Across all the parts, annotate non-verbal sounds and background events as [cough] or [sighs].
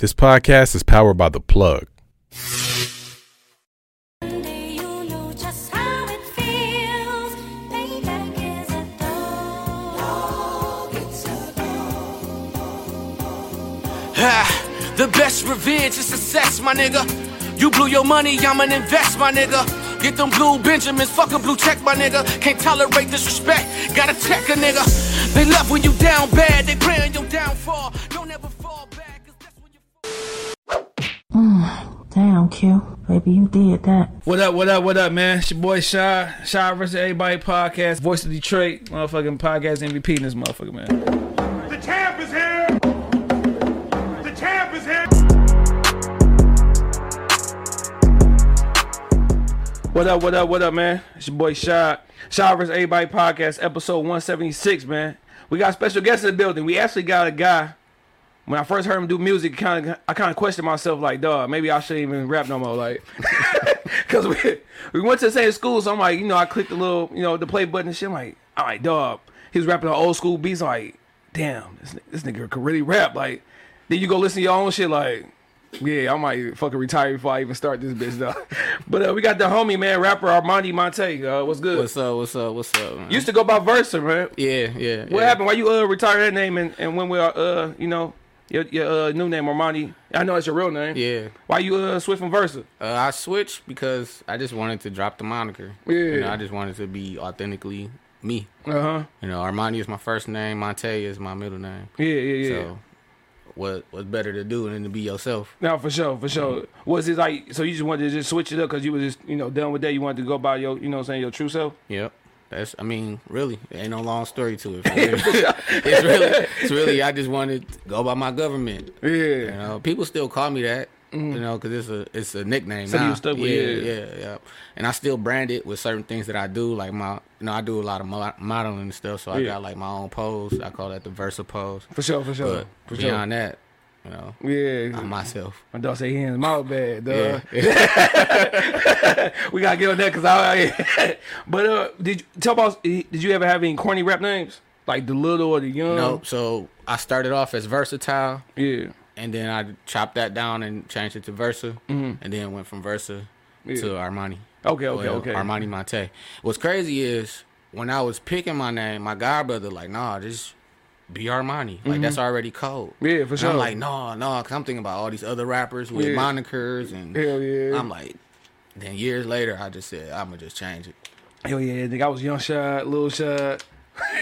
This podcast is powered by The Plug. You know just how it feels. Payback is a dog. It's a Ha, the best revenge is success, my nigga. You blew your money, I'ma invest, my nigga. Get them blue Benjamins, fuck a blue check, my nigga. Can't tolerate disrespect, gotta check a nigga. They love when you down bad, they pray on your downfall. Don't ever [sighs] Damn, Q. Baby, you did that. What up, what up, what up, man? It's your boy Shad. Shad versus Everybody podcast. Voice of Detroit. Motherfucking podcast MVP in this motherfucker, man. The champ is here! The champ is here! What up, what up, what up, man? It's your boy Shad. Shad versus Everybody podcast, episode 176, man. We got special guests in the building. We actually got a guy. When I first heard him do music, kind of, I kind of questioned myself, like, dog, maybe I shouldn't even rap no more, like, [laughs] because we we went to the same school, so I'm like, you know, I clicked the little, you know, the play button and shit. I'm like, all right, dog. He was rapping on old school beats. I'm like, damn, this this nigga could really rap. Like, then you go listen to your own shit, like, yeah, I might fucking retire before I even start this bitch, though. [laughs] but uh, we got the homie, man, rapper Armani Monte. Uh, what's good? What's up? What's up? What's up? Man? Used to go by Versa, man. yeah, yeah. What yeah. happened? Why you uh retire that name and, and when we are uh you know your your uh, new name Armani? I know it's your real name. Yeah, Why you uh switch from Versa? uh, I switched because I just wanted to drop the moniker. Yeah. you know, I just wanted to be authentically me. Uh huh. You know, Armani is my first name, Monte is my middle name. Yeah, yeah, yeah. So, what what's better to do than to be yourself? No, for sure, for sure. Was it like so? You just wanted to just switch it up because you was just you know done with that. You wanted to go by your you know saying your true self. Yep. That's. I mean, really, there ain't no long story to it. [laughs] [laughs] it's really, it's really. I just wanted to go by my government. Yeah. You know, people still call me that. Mm-hmm. You know, because it's a it's a nickname. So you stuck with yeah, it. yeah, yeah. And I still brand it with certain things that I do. Like my, you know, I do a lot of mo- modeling and stuff. So I Yeah. got like my own pose. I call that the Versa pose. For sure, for sure, But for sure. beyond that, you know, Yeah. I'm myself. My dog say he in his mouth bad, dog. Yeah. [laughs] we gotta get on that because I. [laughs] but uh, did you tell about? Did you ever have any corny rap names like the little or the young? nope. So I started off as versatile. Yeah. and then I chopped that down and changed it to Versa, and then went from Versa to Armani. Mm-hmm. Okay, okay, Well, okay. Armani Monte. What's crazy is when I was picking my name, my godbrother like, nah, just be Armani. Like that's already. Mm-hmm. Yeah, for And sure. I'm like, no, no, because I'm thinking about all these other rappers with Yeah. monikers, and Hell yeah. I'm like, then years later, I just said, I'm gonna just change it. Hell yeah, nigga, I was young shot, little shot. [laughs]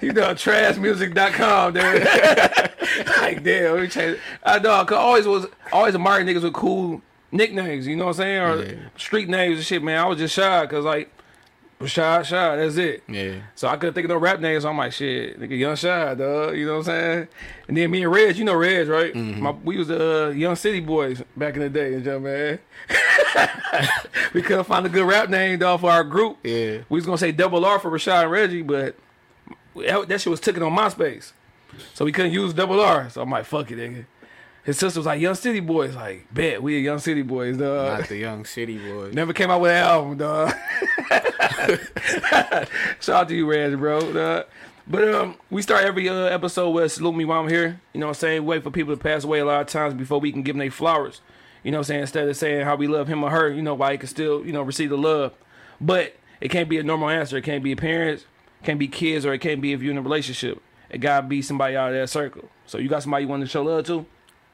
you know, trashmusic.com, dude. [laughs] like, damn, let me change it. I know, cause I always was, always admired niggas with cool nicknames, you know what I'm saying? Or Yeah. street names and shit, man. I was just shy, cause like, shy, shy, that's it. Yeah. So I couldn't think of no rap names. So I'm like, shit, nigga, Young Shy, dog. You know what I'm saying? And then me and Reg, you know Reg, right? Mm-hmm. My, we was the uh, Young City Boys back in the day, you know, man. [laughs] we couldn't find a good rap name, dog, for our group. Yeah. We was gonna say Double R for Rashad and Reggie, but that, that shit was taken on MySpace, so we couldn't use Double R. So I'm like, fuck it, nigga. His sister was like, Young City Boys, like, bet we a Young City Boys, dog. Not the young city Boys. Never came out with an album, dog. [laughs] Shout out to you, Reg, bro. dawg. But um, we start every uh, episode with salute me while I'm here. You know what I'm saying? Wait for people to pass away a lot of times before we can give them their flowers. You know what I'm saying? Instead of saying how we love him or her, you know, why he can still, you know, receive the love. But it can't be a normal answer. It can't be parents, can't be kids, or it can't be if you're in a relationship. It gotta be somebody out of that circle. So you got somebody you want to show love to?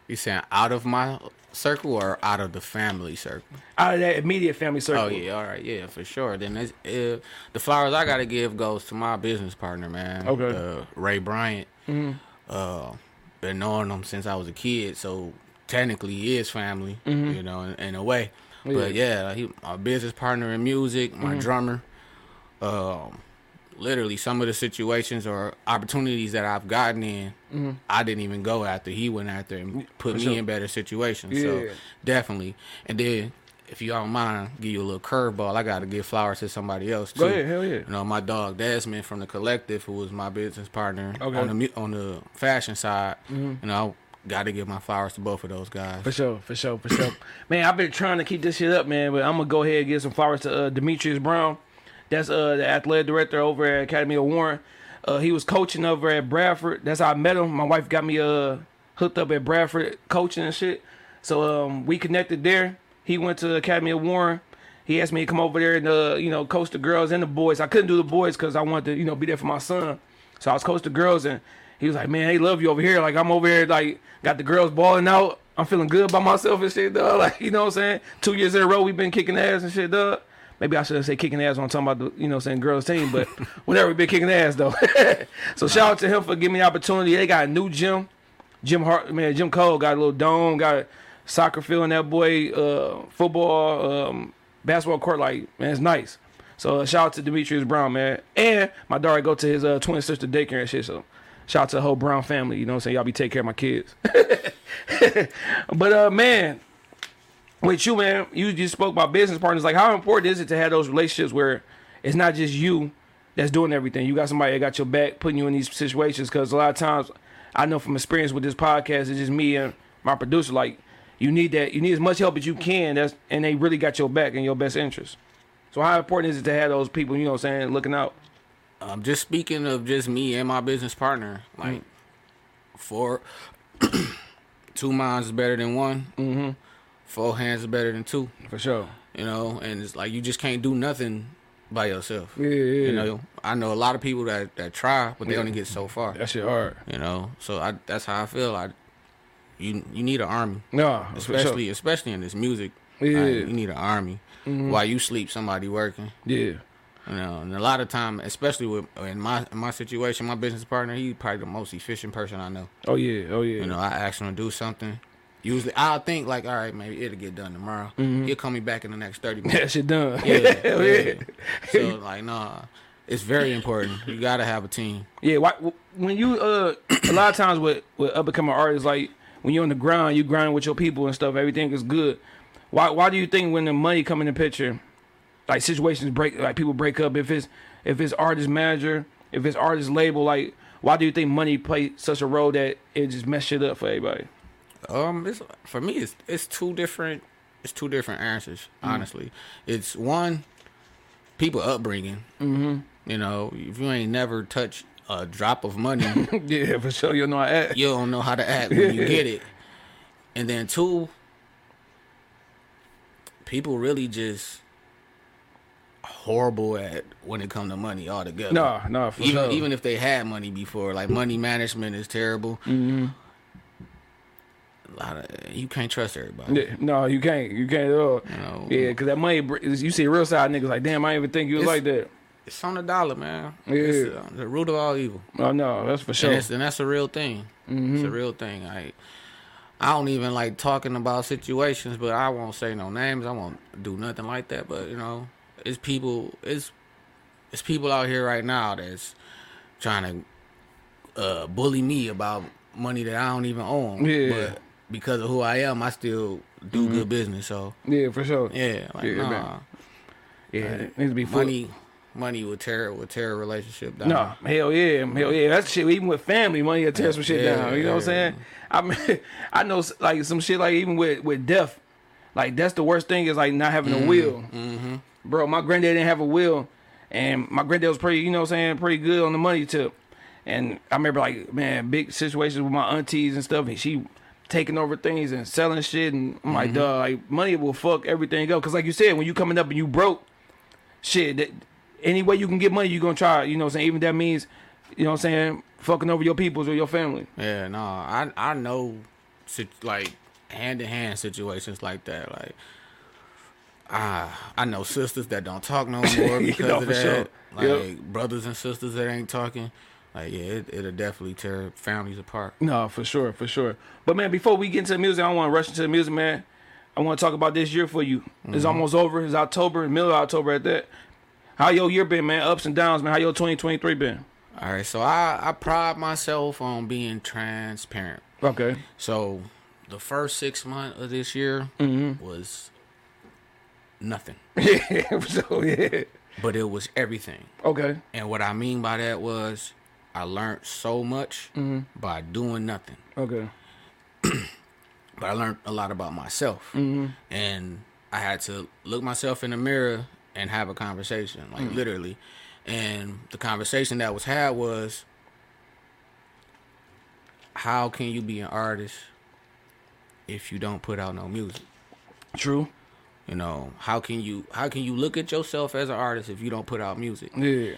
You saying out of my circle or out of the family circle? Out of that immediate family circle. Oh yeah, all right, yeah, for sure. Then it's, uh, the flowers I gotta give goes to my business partner, man. Okay. Mm-hmm. uh, Ray Bryant. Uh, been knowing him since I was a kid, so technically he is family, Mm-hmm. you know, in, in a way. But yeah, he my business partner in music, my Mm-hmm. drummer. Um, literally some of the situations or opportunities that I've gotten in, I didn't even go after. He went after and put me Mm-hmm. sure. in better situations. Yeah. So definitely. And then if you don't mind, give you a little curveball. I got to give flowers to somebody else too. Go ahead, hell yeah. You know, my dog Desmond from the collective, who was my business partner Okay. Mm-hmm. on the on the fashion side. You know, got to give my flowers to both of those guys. For sure, for sure, for sure. man, I've been trying to keep this shit up, man, but I'm gonna go ahead and give some flowers to uh, Demetrius Brown. That's uh, the athletic director over at Academy of Warren. Uh, he was coaching over at Bradford. That's how I met him. My wife got me uh hooked up at Bradford coaching and shit. So um, we connected there. He went to Academy of Warren. He asked me to come over there and uh, you know coach the girls and the boys. I couldn't do the boys because I wanted to you know be there for my son. So I was coach the girls and he was like, man, they love you over here. Like I'm over here, like got the girls balling out. I'm feeling good by myself and shit, dog. [laughs] Like you know what I'm saying? Two years in a row we've been kicking ass and shit, dog. Maybe I should have said kicking ass when I'm talking about the you know saying girls team, but [laughs] whatever, we been kicking ass though. [laughs] so shout out to him for giving me the opportunity. They got a new gym. Jim Hart, man, Jim Cole got a little dome, got a soccer field in that boy, uh, football, um, basketball court. Like, man, it's nice. So uh, shout out to Demetrius Brown, man, and my daughter go to his uh, twin sister daycare and shit. So shout out to the whole Brown family. You know what I'm saying? Y'all be taking care of my kids. [laughs] but uh, man, with you, man, you just spoke about business partners. Like, how important is it to have those relationships where it's not just you that's doing everything? You got somebody that got your back, putting you in these situations. Because a lot of times, I know from experience with this podcast, it's just me and my producer. Like, you need that. You need as much help as you can. That's and they really got your back in your best interest. So how important is it to have those people? You know what I'm saying, looking out. Um, just speaking of just me and my business partner, like for [clears throat] two minds is better than one. Mm-hmm. Four hands are better than two. For sure. You know, and it's like you just can't do nothing by yourself. Yeah, yeah, You know, I know a lot of people that that try, but they only get so far. That shit hard. You know, so I that's how I feel. I you you need an army, No, for sure. especially especially in this music. Yeah. Like, you need an army. Mm-hmm. While you sleep, somebody working. Yeah. You know, and a lot of time, especially with in my in my situation, my business partner, he's probably the most efficient person I know. Oh yeah. Oh yeah. You know, I ask him to do something. Usually, I'll think like, all right, maybe it'll get done tomorrow. Mm-hmm. He'll call me back in the next thirty [laughs] minutes. that shit done. [laughs] Yeah, yeah. So like, nah, it's very important. You gotta have a team. Yeah, why, when you uh [clears throat] a lot of times with with up and coming artists, like when you're on the ground, you grinding with your people and stuff, everything is good. Why why do you think when the money come in the picture, like situations break, like people break up? If it's if it's artist manager, if it's artist label, like why do you think money play such a role that it just mess shit up for everybody? Um, it's for me. It's it's two different. It's two different answers. Mm. Honestly, it's one people upbringing. Mm-hmm. You know, if you ain't never touched a drop of money, [laughs] yeah, for sure. You know I act. you don't know how to act when you get it. [laughs] And then two, people really just horrible at when it come to money altogether. No, no, for even sure. even if they had money before, like money management is terrible. Mm-hmm. Of you can't trust everybody. Yeah, no, you can't. You can't at all. know. Yeah, because that money, you see real side niggas like, damn, I didn't even think you was like that. It's on the dollar, man. Yeah. It's uh, the root of all evil. Oh no, that's for sure. it's, and that's a real thing. It's a real thing. I I don't even like talking about situations, but I won't say no names. I won't do nothing like that. But you know, it's people. It's it's people out here right now that's trying to uh, bully me about money that I don't even own. Yeah. But because of who I am, I still do good business. So Yeah, for sure. yeah, like Yeah, nah. Yeah, it needs to be full. money. Money will tear will tear a relationship down. No, hell yeah, hell yeah. That's shit. Even with family, money will tear some shit Yeah, down. You know what I'm saying? I mean, [laughs] I know like some shit like even with with death, like that's the worst thing is like not having Mm-hmm. a will. Bro, my granddad didn't have a will, and my granddad was pretty, you know what I'm saying, pretty good on the money tip. And I remember like man, big situations with my aunties and stuff, and she taking over things and selling shit, and I'm Mm-hmm. like, dog, like money will fuck everything up. Cause like you said, when you coming up and you broke, shit, that, any way you can get money, you gonna try. You know what I'm saying? Even that means, you know what I'm saying, fucking over your peoples or your family. Yeah, no, I I know, like hand to hand situations like that. Like, ah, I know sisters that don't talk no [laughs] more You because know, of that. sure. Like Yep. brothers and sisters that ain't talking. Like, yeah, it, it'll definitely tear families apart. No, for sure, for sure. But man, before we get into the music, I don't want to rush into the music, man. I want to talk about this year for you. It's almost over. It's October, middle of October at that. How your year been, man? Ups and downs, man. How your 2023 been? All right, so I I pride myself on being transparent. Okay. So the first six months of this year Mm-hmm. was nothing, [laughs] Yeah. so yeah. but it was everything. Okay. And what I mean by that was I learned so much mm-hmm. by doing nothing. Okay. [clears throat] But I learned a lot about myself. Mm-hmm. And I had to look myself in the mirror and have a conversation, like mm. literally. And the conversation that was had was how can you be an artist if you don't put out no music? True. You know, how can you how can you look at yourself as an artist if you don't put out music? Yeah.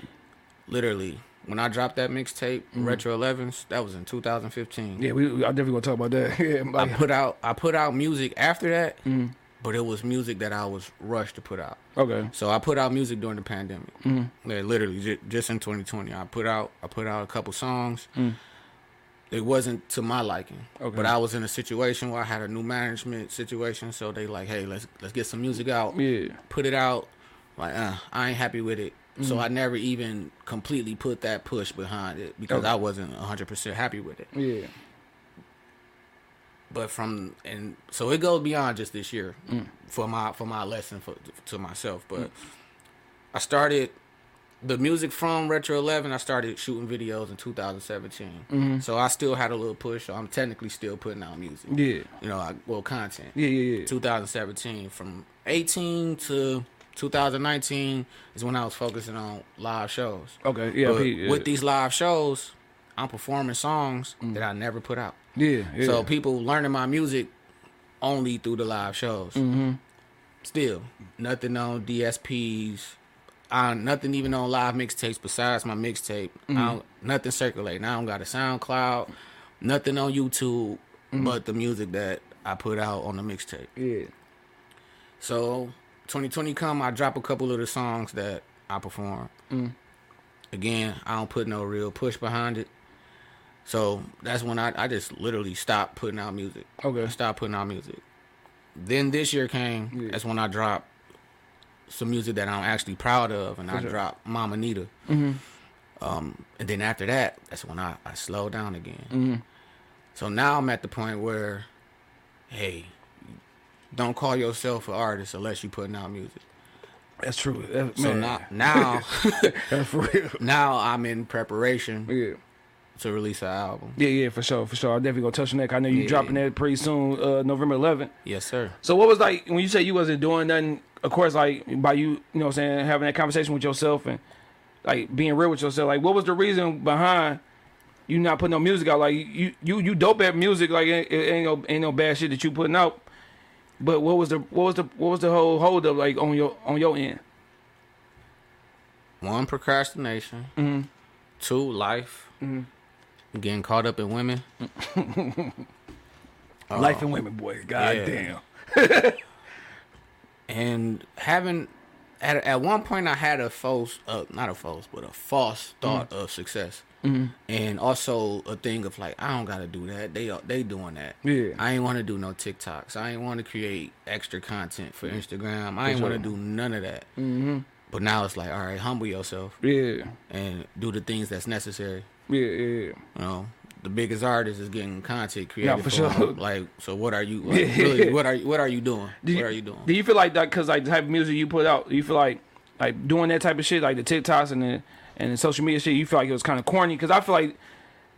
Literally, when I dropped that mixtape, Retro 11s, that was in 2015. Mm-hmm. Yeah, we, we I definitely gonna talk about that. [laughs] yeah, I put out I put out music after that, Mm-hmm. but it was music that I was rushed to put out. okay. So I put out music during the pandemic. Mm-hmm. Yeah, literally just, just in 2020. I put out I put out a couple songs. Mm. It wasn't to my liking, Okay. but I was in a situation where I had a new management situation. So they like, hey, let's let's get some music out. Yeah. Put it out. Like, uh, I ain't happy with it. So Mm-hmm. I never even completely put that push behind it because Okay. I wasn't 100% happy with it. Yeah. But from and so it goes beyond just this year Mm. for my for my lesson for to myself. But I started the music from Retro Eleven. I started shooting videos in 2017. Mm-hmm. So I still had a little push. So I'm technically still putting out music. Yeah. You know, I, well, content. Yeah, yeah, yeah. 2017 from 18 to 2019 is when I was focusing on live shows. Okay. Yeah. But Pete, yeah. with these live shows, I'm performing songs Mm. that I never put out. Yeah. Yeah. So people learning my music only through the live shows. Mm-hmm. Still, nothing on DSPs. Uh, nothing even on live mixtapes besides my mixtape. Mm-hmm. Nothing circulating. I don't got a SoundCloud. Nothing on YouTube Mm-hmm. but the music that I put out on the mixtape. yeah. So 2020 come, I drop a couple of the songs that I perform. Mm. Again, I don't put no real push behind it. So that's when I, I just literally stopped putting out music. Okay. I stopped putting out music. Then this year came. Yeah. That's when I dropped some music that I'm actually proud of, and I sure. Mm-hmm. dropped Mama Nita. Um, and then after that, that's when I, I slowed down again. Mm-hmm. So now I'm at the point where, hey, don't call yourself an artist unless you're putting out music. That's true. That's, So man, now, now, [laughs] that's for real. now I'm in preparation Yeah. to release an album. Yeah, yeah, for sure, for sure. I definitely gonna touch on that. I know you Yeah. dropping that pretty soon, uh, November 11th. Yes, sir. So what was like when you say you wasn't doing nothing? Of course, like by you, you know, what I'm saying having that conversation with yourself and like being real with yourself. Like, what was the reason behind you not putting no music out? Like, you you you dope at music. Like, it, it ain't no ain't no bad shit that you putting out. But what was the what was the what was the whole hold up like on your on your end? One, procrastination. Mm-hmm. Two, life. Getting caught up in women. [laughs] Life and women, boy. God Yeah. damn. [laughs] and having at at one point I had a false, uh, not a false, but a false thought of success, and also a thing of like I don't gotta do that. They are they doing that. Yeah. I ain't want to do no TikToks. I ain't want to create extra content for Instagram. I ain't want to do none of that. Mm-hmm. But now it's like, all right, humble yourself Yeah, and do the things that's necessary. yeah, yeah. You know, the biggest artist is getting content created. for for sure. them. Like, so what are you? Like, [laughs] really, what are you? What are you doing? Do what are you doing? Do you feel like that because like the type of music you put out? You feel like like doing that type of shit, like the TikToks and the and the social media shit? You feel like it was kind of corny? Because I feel like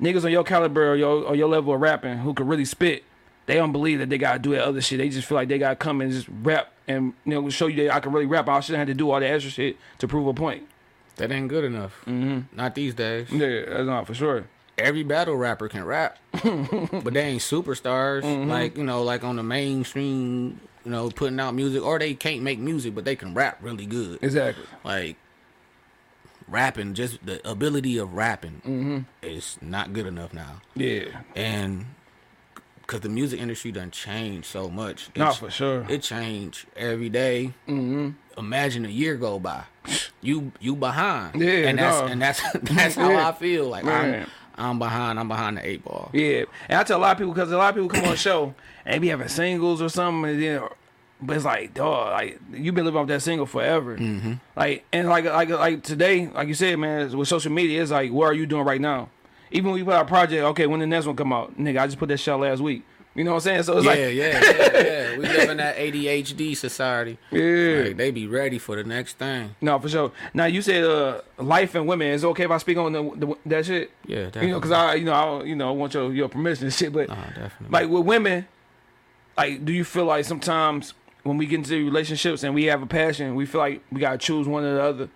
niggas on your caliber or your or your level of rapping who could really spit, they don't believe that they gotta do that other shit. They just feel like they gotta come and just rap and you know show you that I can really rap. I shouldn't have to do all the extra shit to prove a point. That ain't good enough. Mm-hmm. Not these days. Yeah, that's not for sure. Every battle rapper can rap, [laughs] but they ain't superstars. Mm-hmm. Like you know, like on the mainstream, you know, putting out music, or they can't make music, but they can rap really good. Exactly. Like rapping, just the ability of rapping Mm-hmm. is not good enough now. Yeah. and because the music industry done changed so much. Not It's- for sure. It changed every day. Mm-hmm. Imagine a year go by, you you behind. Yeah, and that's no. and that's [laughs] that's how Yeah. I feel. Like Man. I'm I'm behind. I'm behind the eight ball. Yeah, and I tell a lot of people because a lot of people come on the show [coughs] and be having singles or something, and then, but it's like, dog, like you've been living off that single forever. Mm-hmm. Like and like like like today, like you said, man, with social media, it's like, what are you doing right now? Even when we put out a project, okay, when the next one come out, nigga, I just put that shit out last week. You know what I'm saying? So it's Yeah, like, yeah, yeah, yeah. We live in that ADHD society. yeah, Like, they be ready for the next thing. no, for sure. Now you said uh, life and women. Is it okay if I speak on the, the that shit? Yeah, You know, because I, you know, I, you know, I want your your permission and shit, but Nah, definitely. like with women, like do you feel like sometimes when we get into relationships and we have a passion, we feel like we gotta choose one or the other.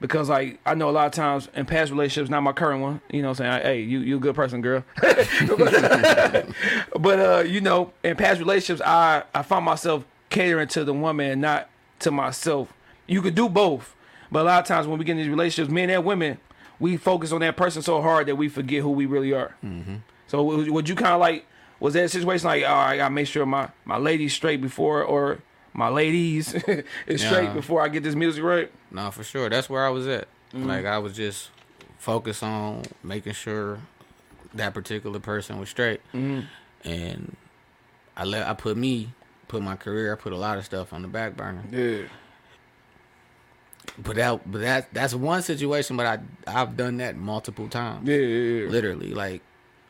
Because like I know a lot of times in past relationships, not my current one, you know, I'm saying, hey, you you a good person, girl. [laughs] but uh, you know, in past relationships, I I found myself catering to the woman and not to myself. You could do both, but a lot of times when we get in these relationships, men and women, we focus on that person so hard that we forget who we really are. Mm-hmm. So would you kind of like was that a situation like, all right, I gotta make sure my my lady's straight before or my ladies [laughs] is straight before I get this music right? No, for sure. That's where I was at. Mm-hmm. Like I was just focused on making sure that particular person was straight, mm-hmm. and I let I put me, put my career, I put a lot of stuff on the back burner. Yeah. But that, but that that's one situation. But I I've done that multiple times. Yeah, yeah, yeah. literally like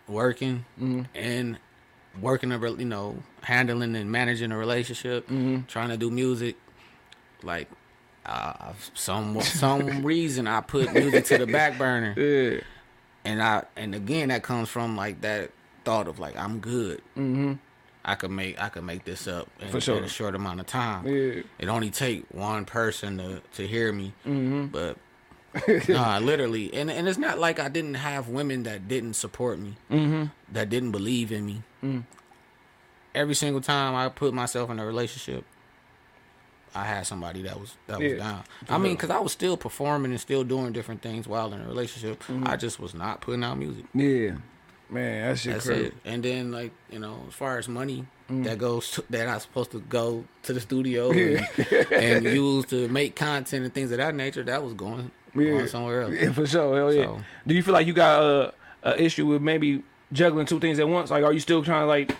working mm-hmm. and working a you know handling and managing a relationship trying to do music like uh some some [laughs] reason i put music to the back burner Yeah. and i and again that comes from like that thought of like i'm good mm-hmm. i could make i could make this up in, For sure. in a short amount of time Yeah. it only take one person to to hear me Mm-hmm. but [laughs] nah, literally and and it's not like i didn't have women that didn't support me Mm-hmm. that didn't believe in me Mm. every single time i put myself in a relationship i had somebody that was that was Yeah. down i mean because i was still performing and still doing different things while in a relationship Mm-hmm. i just was not putting out music Yeah. Man, that shit that's crazy. it. And then like you know, as far as money Mm. that goes to, that I'm supposed to go to the studio [laughs] and, and use to make content and things of that nature, that was going, going somewhere else. Yeah, for sure. Hell yeah. So- Do you feel like you got a, a issue with maybe juggling two things at once? Like, are you still trying to like?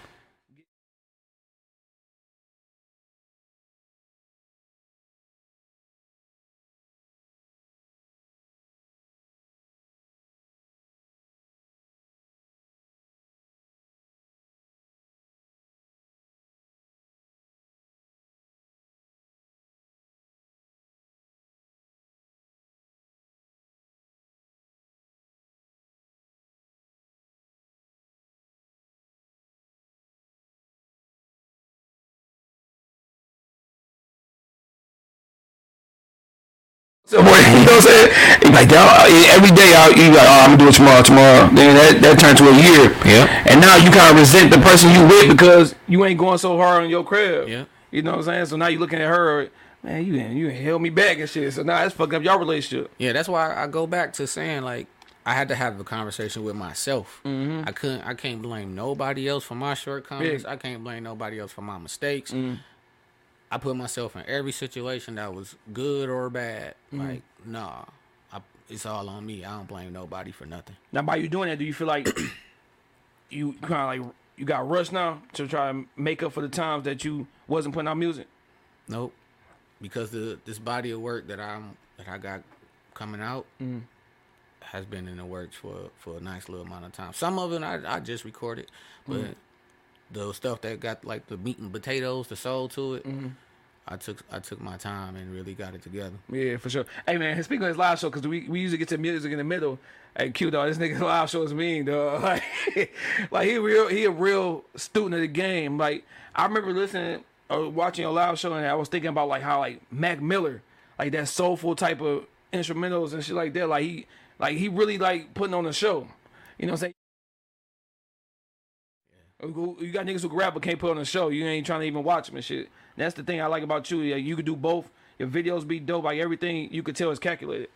So, boy, [laughs] you know what I'm saying? Like y'all, every day, y'all, you like, oh, I'm gonna do it tomorrow, tomorrow. Then that that turned to a year. Yeah. And now you kind of resent the person you with because you ain't going so hard on your crib. Yeah. You know what I'm saying? So now you looking at her, man, you you held me back and shit. So now that's fucking up your relationship. Yeah, that's why I go back to saying like I had to have a conversation with myself. Mm-hmm. I couldn't. I can't blame nobody else for my shortcomings. Yeah. I can't blame nobody else for my mistakes. Mm-hmm. I put myself in every situation that was good or bad. Mm-hmm. Like, nah, I, it's all on me. I don't blame nobody for nothing. Now, by you doing that, do you feel like [coughs] you kind of like you got rushed now to try to make up for the times that you wasn't putting out music? Nope. Because the this body of work that I'm that I got coming out Mm. has been in the works for for a nice little amount of time. Some of it I, I just recorded, but Mm. The stuff that got like the meat and potatoes, the soul to it, Mm-hmm. I took I took my time and really got it together. Yeah, for sure. Hey man, speaking of his live show, because we, we usually get to music in the middle. Hey, Q dog, this nigga's [laughs] live show is mean, dog. [laughs] Like, like he real, he a real student of the game. Like I remember listening or watching your live show, and I was thinking about like how like Mac Miller, like that soulful type of instrumentals and shit like that. Like he, like he really like putting on a show. You know what I'm saying? You got niggas who can rap but can't put on a show. You ain't trying to even watch them and shit. That's the thing I like about you. You could do both. Your videos be dope. Like everything you could tell is calculated.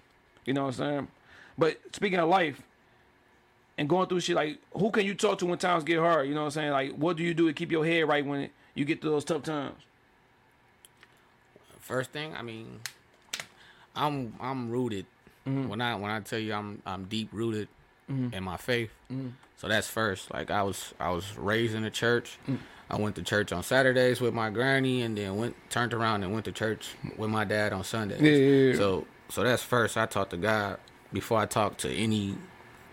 You know what I'm saying? But speaking of life and going through shit, like who can you talk to when times get hard? You know what I'm saying? Like what do you do to keep your head right when you get through those tough times? First thing, I mean, I'm I'm rooted. Mm-hmm. When I when I tell you I'm I'm deep rooted in my faith. Mm-hmm. So that's first. Like I was I was raised in the church. Mm. I went to church on Saturdays with my granny, and then went turned around and went to church with my dad on Sundays. Yeah, yeah, yeah. So so that's first. I talked to God before I talked to any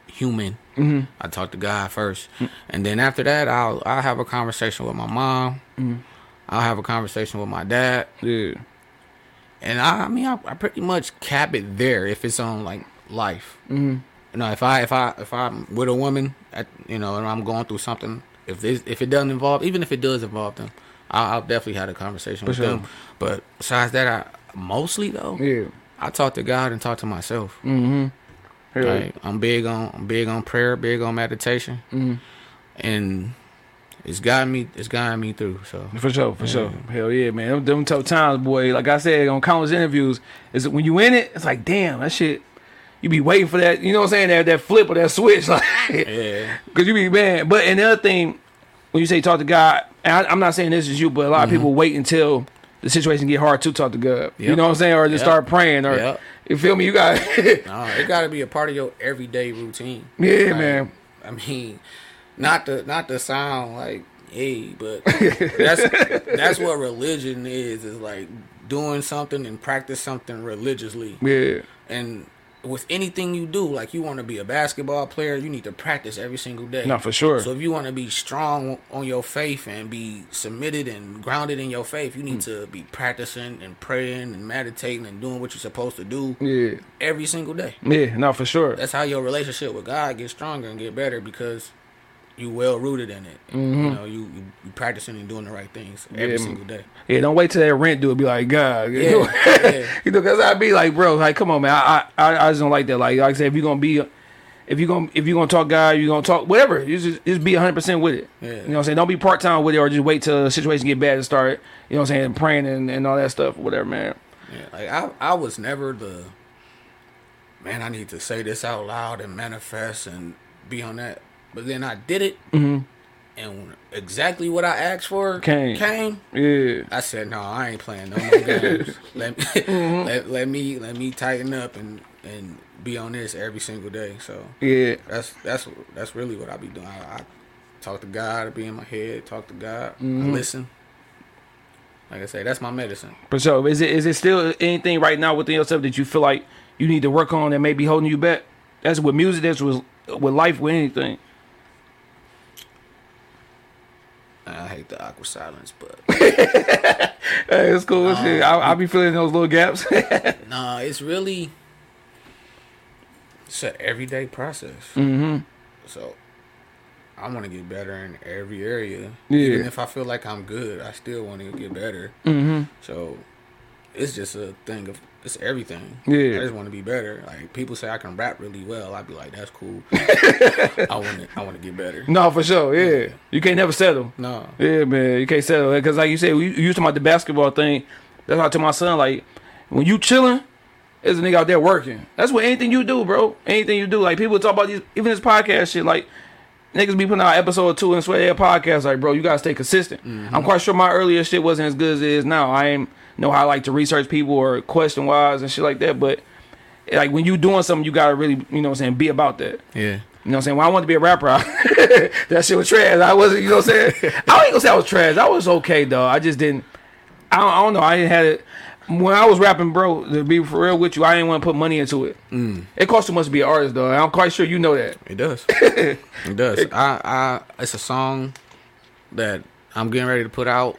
human. Mm-hmm. I talked to God first, and then after that, I'll I'll have a conversation with my mom. Mm-hmm. I'll have a conversation with my dad. Yeah. And I, I mean, I, I pretty much cap it there if it's on like life. Mm-hmm. You know, if I if I if I'm with a woman, at, you know, and I'm going through something, if this if it doesn't involve, even if it does involve them, I'll, I'll definitely have a conversation with sure. them. But besides that, I mostly though, Yeah. I talk to God and talk to myself. Mm-hmm. Yeah. Like, I'm big on I'm big on prayer, big on meditation, Mm-hmm. and it's gotten me it's gotten me through. So For sure, for sure. Hell yeah, man. Them, them tough times, boy. Like I said on countless interviews, is when you in it, it's like, damn, that shit. You be waiting for that, you know what I'm saying? That that flip or that switch, [laughs] like, yeah, cause you be man. But another thing, when you say talk to God, and I, I'm not saying this is you, but a lot of mm-hmm. people wait until the situation get hard to talk to God. You know what I'm saying? Or just Yep. start praying, or Yep. you feel me? You got, [laughs] no, it got to be a part of your everyday routine. yeah, Like, man. I mean, not to not to sound like hey, but [laughs] that's that's what religion is. Is like doing something and practice something religiously. Yeah, And with anything you do, like you want to be a basketball player, you need to practice every single day. no, for sure. So if you want to be strong on your faith and be submitted and grounded in your faith, you need Mm. to be practicing and praying and meditating and doing what you're supposed to do yeah, every single day. yeah, no, for sure. That's how your relationship with God gets stronger and get better because you well rooted in it. You know, you, you practicing and doing the right things every Mm-hmm. Yeah, single day. Yeah, don't wait till that rent due. Be like, God, [laughs] Yeah, yeah. you know, cause I'd be like, bro, like, come on, man. I, I, I just don't like that. Like, like I said, if you're gonna be, if you're gonna, if you're gonna talk God, you're gonna talk whatever. You just, just be 100 percent with it. Yeah. You know what I'm saying? Don't be part time with it, or just wait till the situation get bad and start. You know what I'm saying? Praying and, and all that stuff, whatever, man. Yeah, like I, I was never the man. I need to say this out loud and manifest and be on that. But then I did it, mm-hmm. and exactly what I asked for Came. Came. Yeah, I said, no, I ain't playing no more games. [laughs] Mm-hmm. let, [laughs] let let me let me tighten up and and be on this every single day. So yeah, that's that's that's really what I be doing. I, I talk to God, I be in my head, talk to God, I mm-hmm. listen. Like I say, that's my medicine. for sure. Is it, is it still anything right now within yourself that you feel like you need to work on that may be holding you back? That's with music. That's with with life. With anything. I hate the awkward silence, but [laughs] Hey, it's cool. shit. I, I be filling those little gaps. [laughs] nah, it's really it's an everyday process. mm-hmm. So I want to get better in every area. Yeah. Even if I feel like I'm good, I still want to get better. Mm-hmm. So it's just a thing of it's everything. Yeah. I just want to be better. Like people say I can rap really well. I'd be like, that's cool. [laughs] I want to I want to get better. No, for sure. Yeah, you can't never settle. No. Yeah, man, you can't settle because, like you said, we you talking about the basketball thing. That's why I tell my son, like, when you chilling, there's a nigga out there working. That's what anything you do, bro. Anything you do, like people talk about these, even this podcast shit, like. Niggas be putting out episode two and swear their podcast like, bro, you gotta stay consistent. Mm-hmm. I'm quite sure my earlier shit wasn't as good as it is now. I ain't know how I like to research people or question wise and shit like that. But like when you doing something, you gotta really, you know, what I'm saying, be about that. Yeah. You know what I'm saying? When I wanted to be a rapper, I, [laughs] that shit was trash. I wasn't, you know what I'm saying? [laughs] I ain't gonna say I was trash. I was okay though. I just didn't. I don't, I don't know. I didn't have it. When I was rapping, bro, to be for real with you, I didn't want to put money into it. Mm. It costs too much to be an artist, though. I'm quite sure you know that. It does. [laughs] it does. I, I, it's a song that I'm getting ready to put out.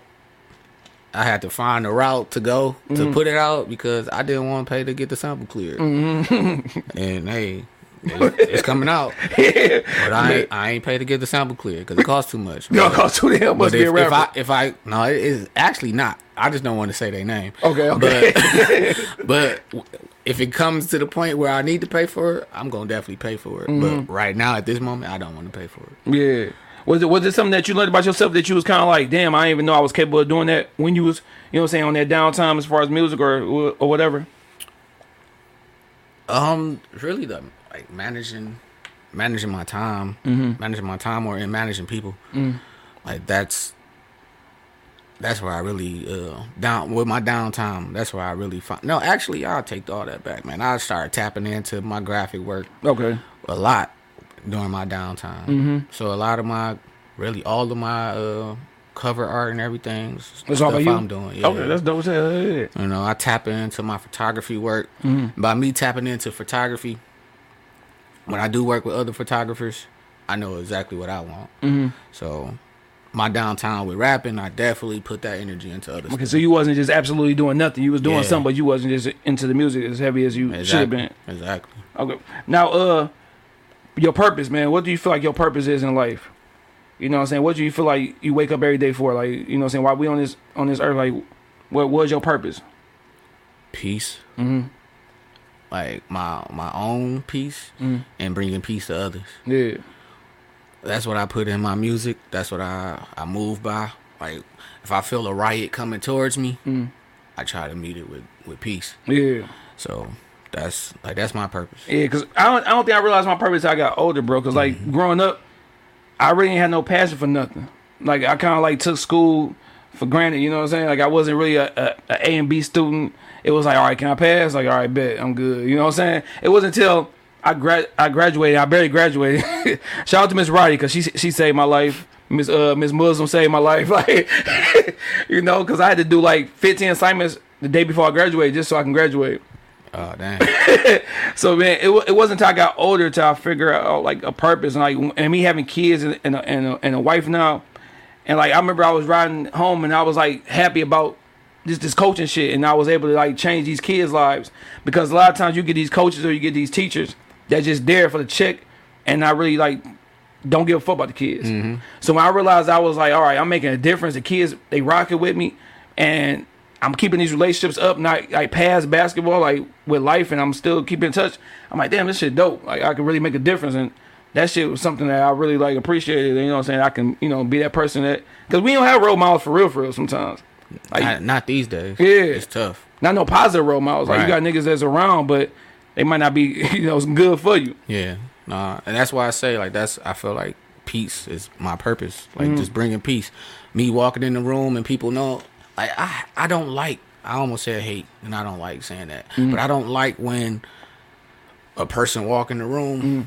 I had to find a route to go to put it out because I didn't want to pay to get the sample cleared. [laughs] and hey, [laughs] it- it's coming out, but I ain't, I ain't paid to get the sample cleared because it costs too much. Y'all But- cost too damn much to be a if, if rapper. I if I no, it is actually not. I just don't want to say their name. okay, okay. But [laughs] but if it comes to the point where I need to pay for it, I'm gonna definitely pay for it. Mm-hmm. But right now, at this moment, I don't want to pay for it. yeah. Was it was it something that you learned about yourself that you was kind of like, damn, I didn't even know I was capable of doing that when you was, you know, what I'm saying on that downtime as far as music or or whatever. Um, really, the like managing managing my time, Mm-hmm. managing my time, or in managing people. Mm. Like that's that's where I really uh down with my downtime. That's where I really find. No, actually, I'll take all that back, man. I started tapping into my graphic work Okay. a lot during my downtime. Mm-hmm. So a lot of my, really all of my uh, cover art and everything, s- It's all stuff about you. I'm doing. Yeah. Okay, that's dope as hell. Yeah. you know, I tap into my photography work. Mm-hmm. By me tapping into photography, when I do work with other photographers, I know exactly what I want. Mm-hmm. So my downtime with rapping, I definitely put that energy into other Okay, stuff. so you wasn't just absolutely doing nothing. You was doing Yeah. something, but you wasn't just into the music as heavy as you should have been. Exactly. Okay. Now, uh, your purpose, man. What do you feel like your purpose is in life? You know what I'm saying? What do you feel like you wake up every day for? Like, you know what I'm saying? Why we on this on this earth? Like, what was your purpose? Peace. Mm-hmm. like my my own peace Mm. and bringing peace to others. Yeah. That's what I put in my music. That's what I I move by. Like if I feel a riot coming towards me, Mm. I try to meet it with with peace. Yeah. So that's like that's my purpose. Yeah, cause I don't, I don't think I realized my purpose. Till I got older, bro. Cause like growing up, I really ain't had no passion for nothing. Like I kind of like took school for granted. You know what I'm saying? Like I wasn't really a, a, a A and B student. It was like, all right, can I pass? Like, all right, bet I'm good. You know what I'm saying? It wasn't until I grad I graduated. I barely graduated. [laughs] Shout out to Miss Roddy because she she saved my life. Miss uh Miss Muslim saved my life. [laughs] Like, you know, cause I had to do like 15 assignments the day before I graduated just so I can graduate. Oh damn. [laughs] So man, it, it wasn't until I got older till I figure out like a purpose and like and me having kids and and a, and, a, and a wife now, and like I remember I was riding home and I was like happy about this this coaching shit and I was able to like change these kids' lives because a lot of times you get these coaches or you get these teachers that just there for the check and not really like don't give a fuck about the kids. Mm-hmm. So when I realized I was like, all right, I'm making a difference. The kids they rocking with me, and I'm keeping these relationships up, not like past basketball, like with life, and I'm still keeping in touch. I'm like, damn, this shit dope. Like I can really make a difference, and that shit was something that I really like appreciated. You know what I'm saying? I can, you know, be that person that because we don't have role models for real, for real. Sometimes, like not, not these days. Yeah. It's tough. not no positive role models. Like you got niggas that's around, but they might not be, [laughs] you know, good for you. Yeah. Nah, and that's why I say like that's I feel like peace is my purpose. Like Mm-hmm. just bringing peace. Me walking in the room and people know like I I don't like I almost said hate and I don't like saying that. Mm-hmm. But I don't like when a person walk in the room Mm.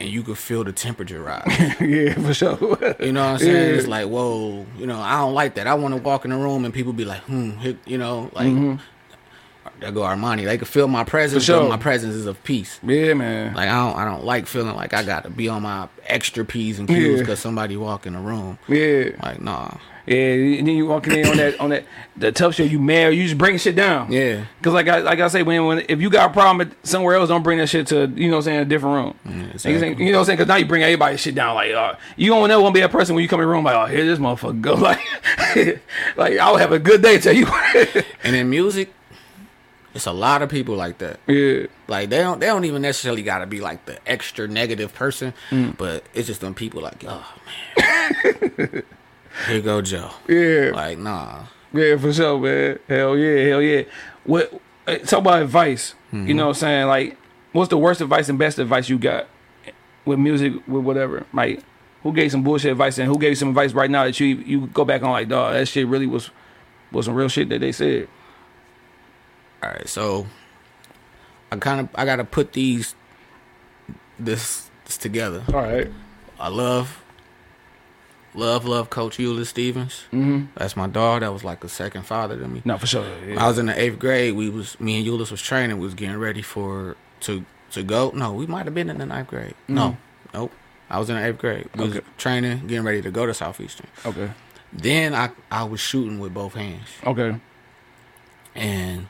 and you could feel the temperature [laughs] rise. yeah, for sure. You know what I'm saying? Yeah. It's like, whoa, you know, I don't like that. I want to walk in the room and people be like, hmm, you know, like, there go Armani. They can feel my presence, Mm-hmm. For sure. but my presence is of peace. yeah, man. Like I don't, I don't like feeling like I got to be on my extra p's and q's Yeah. because somebody walk in the room. yeah. Like nah, Yeah, and then you walking in on that on that the tough shit. You mad? You just bring shit down. Yeah. Cause like I like I say, when when if you got a problem somewhere else, don't bring that shit to you know what I'm saying a different room. exactly. You know what I'm saying? Cause now you bring everybody's shit down. Like uh, you don't never want to be a person when you come in the room like oh here this motherfucker go [laughs] like like I'll have a good day tell you. [laughs] and in music, it's a lot of people like that. yeah, Like they don't, they don't even necessarily got to be like the extra negative person, Mm. but it's just them people like, oh man, [laughs] here go Joe. yeah, Like nah, yeah for sure, man. Hell yeah, hell yeah. What uh, talk about advice? You know what I'm saying? Like, what's the worst advice and best advice you got with music with whatever? Like, who gave some bullshit advice and who gave you some advice right now that you you go back on like, dog, that shit really was was some real shit that they said. All right, so I kind of I gotta put these this, this together. All right. I love, love, love Coach Eula Stevens. Mm-hmm. That's my dog. That was like a second father to me. No, for sure. When I was in the eighth grade. We was me and Euless was training. We was getting ready for to to go. No, we might have been in the ninth grade. No, nope. I was in the eighth grade. We was Mm-hmm. Training, getting ready to go to Southeastern. Okay. Then I I was shooting with both hands, Okay. and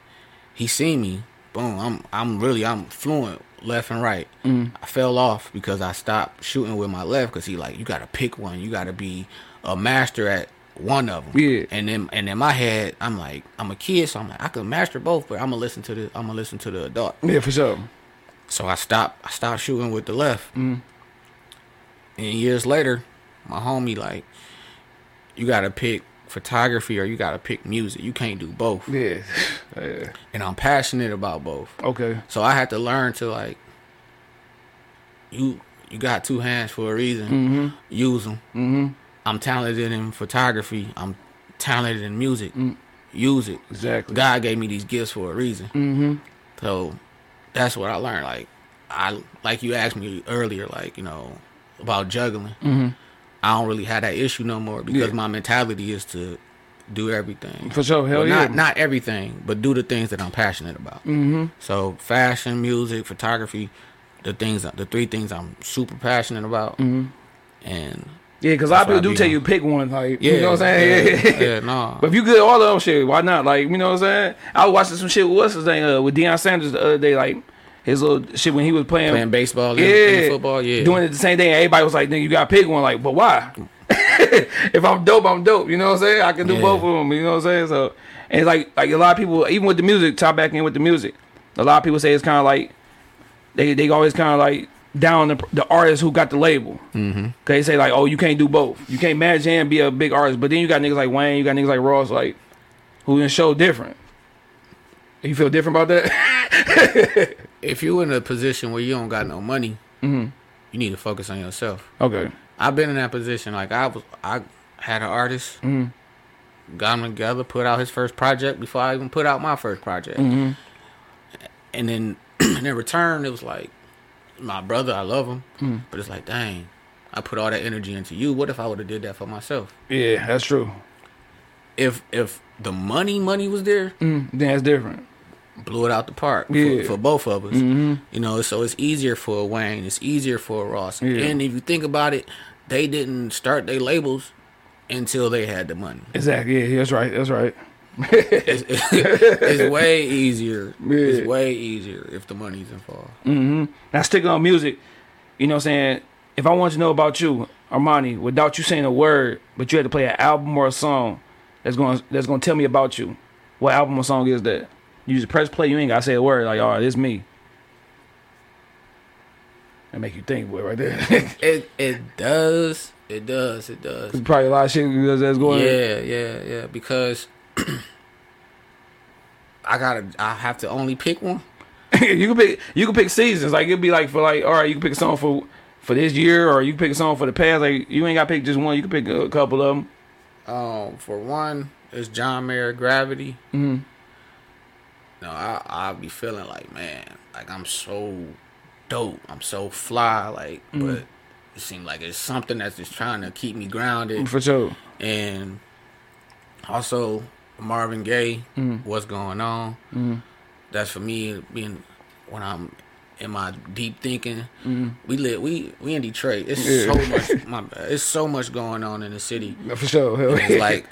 he seen me. Boom. I'm I'm really I'm fluent left and right. Mm. I fell off because I stopped shooting with my left because he like you got to pick one. You got to be a master at one of them. Yeah. And then and in my head I'm like I'm a kid, so I'm like I can master both, but I'm gonna listen to the I'm gonna listen to the adult. Yeah, for sure. So I stopped I stopped shooting with the left. Mm. And years later, my homie like you got to pick photography or you got to pick music. You can't do both. Yeah. [laughs] yeah. And I'm passionate about both. Okay. So I had to learn to like you you got two hands for a reason. Use them. Mm-hmm. I'm talented in photography. I'm talented in music. Use it. Exactly. God gave me these gifts for a reason. Mm-hmm. So that's what I learned. Like I like you asked me earlier, like you know about juggling. I don't really have that issue no more because Yeah. my mentality is to do everything. For sure. Hell Well, yeah. not not everything, but do the things that I'm passionate about. Mm-hmm. So fashion, music, photography, the things, the three things I'm super passionate about, mm-hmm. and yeah, because a lot of people do tell on. you pick one. Like, yeah, you know what I'm saying? Yeah, yeah, [laughs] no. But if you good all of them shit, why not? Like, you know what I'm saying? I was watching some shit with what's his name uh, with Deion Sanders the other day, like his little shit when he was playing, Playing baseball, and- yeah, football, yeah. doing it the same thing. Everybody was like, "Nigga, you gotta pick one." Like, but why? [laughs] if I'm dope, I'm dope. You know what I'm saying? I can do Yeah. both of them. You know what I'm saying? So, and like, like a lot of people, even with the music, tie back in with the music. a lot of people say it's kind of like they they always kind of like down the, the artist who got the label. Mm-hmm. They say like, oh, you can't do both. You can't manage and be a big artist. But then you got niggas like Wayne, you got niggas like Ross, like who can show different. You feel different about that? [laughs] If you're in a position where you don't got no money, Mm-hmm. you need to focus on yourself. okay. I've been in that position. Like I was, I had an artist, Mm-hmm. got him together, put out his first project before I even put out my first project, Mm-hmm. and then [clears throat] in return, it was like my brother. I love him, Mm. but it's like, dang, I put all that energy into you. What if I would have did that for myself? Yeah, that's true. If if the money money was there, Mm, then that's different. Blew it out the park Yeah. for, for both of us. Mhm. You know, so it's easier for Wayne, it's easier for Ross. Yeah. And if you think about it, they didn't start their labels until they had the money. Exactly. Yeah, that's right. That's right. It's, [laughs] it's way easier. Yeah. It's way easier if the money's involved. hmm Now sticking on music, you know what I'm saying? If I want to know about you, Armani, without you saying a word, but you had to play an album or a song that's going that's going to tell me about you. What album or song is that? You just press play, you ain't got to say a word like, "All right, this me." That make you think, boy, right there. [laughs] It it does. It does. It does. There's probably a lot of shit that's that's going. Yeah, yeah, yeah. Because [clears throat] I gotta. I have to only pick one. [laughs] you can pick you can pick seasons. Like it'd be like for like, all right, you can pick a song for for this year, or you can pick a song for the past. Like you ain't got to pick just one. You can pick a couple of them. Um, for one, it's John Mayer Gravity. No, I I'll be feeling like man, like I'm so dope. I'm so fly. Like, Mm-hmm. but it seems like it's something that's just trying to keep me grounded. For sure. And also Marvin Gaye, Mm-hmm. what's going on? That's for me being when I'm in my deep thinking. We live we we in Detroit. It's. Yeah. so much. My, it's so much going on in the city. [laughs] For sure. It's like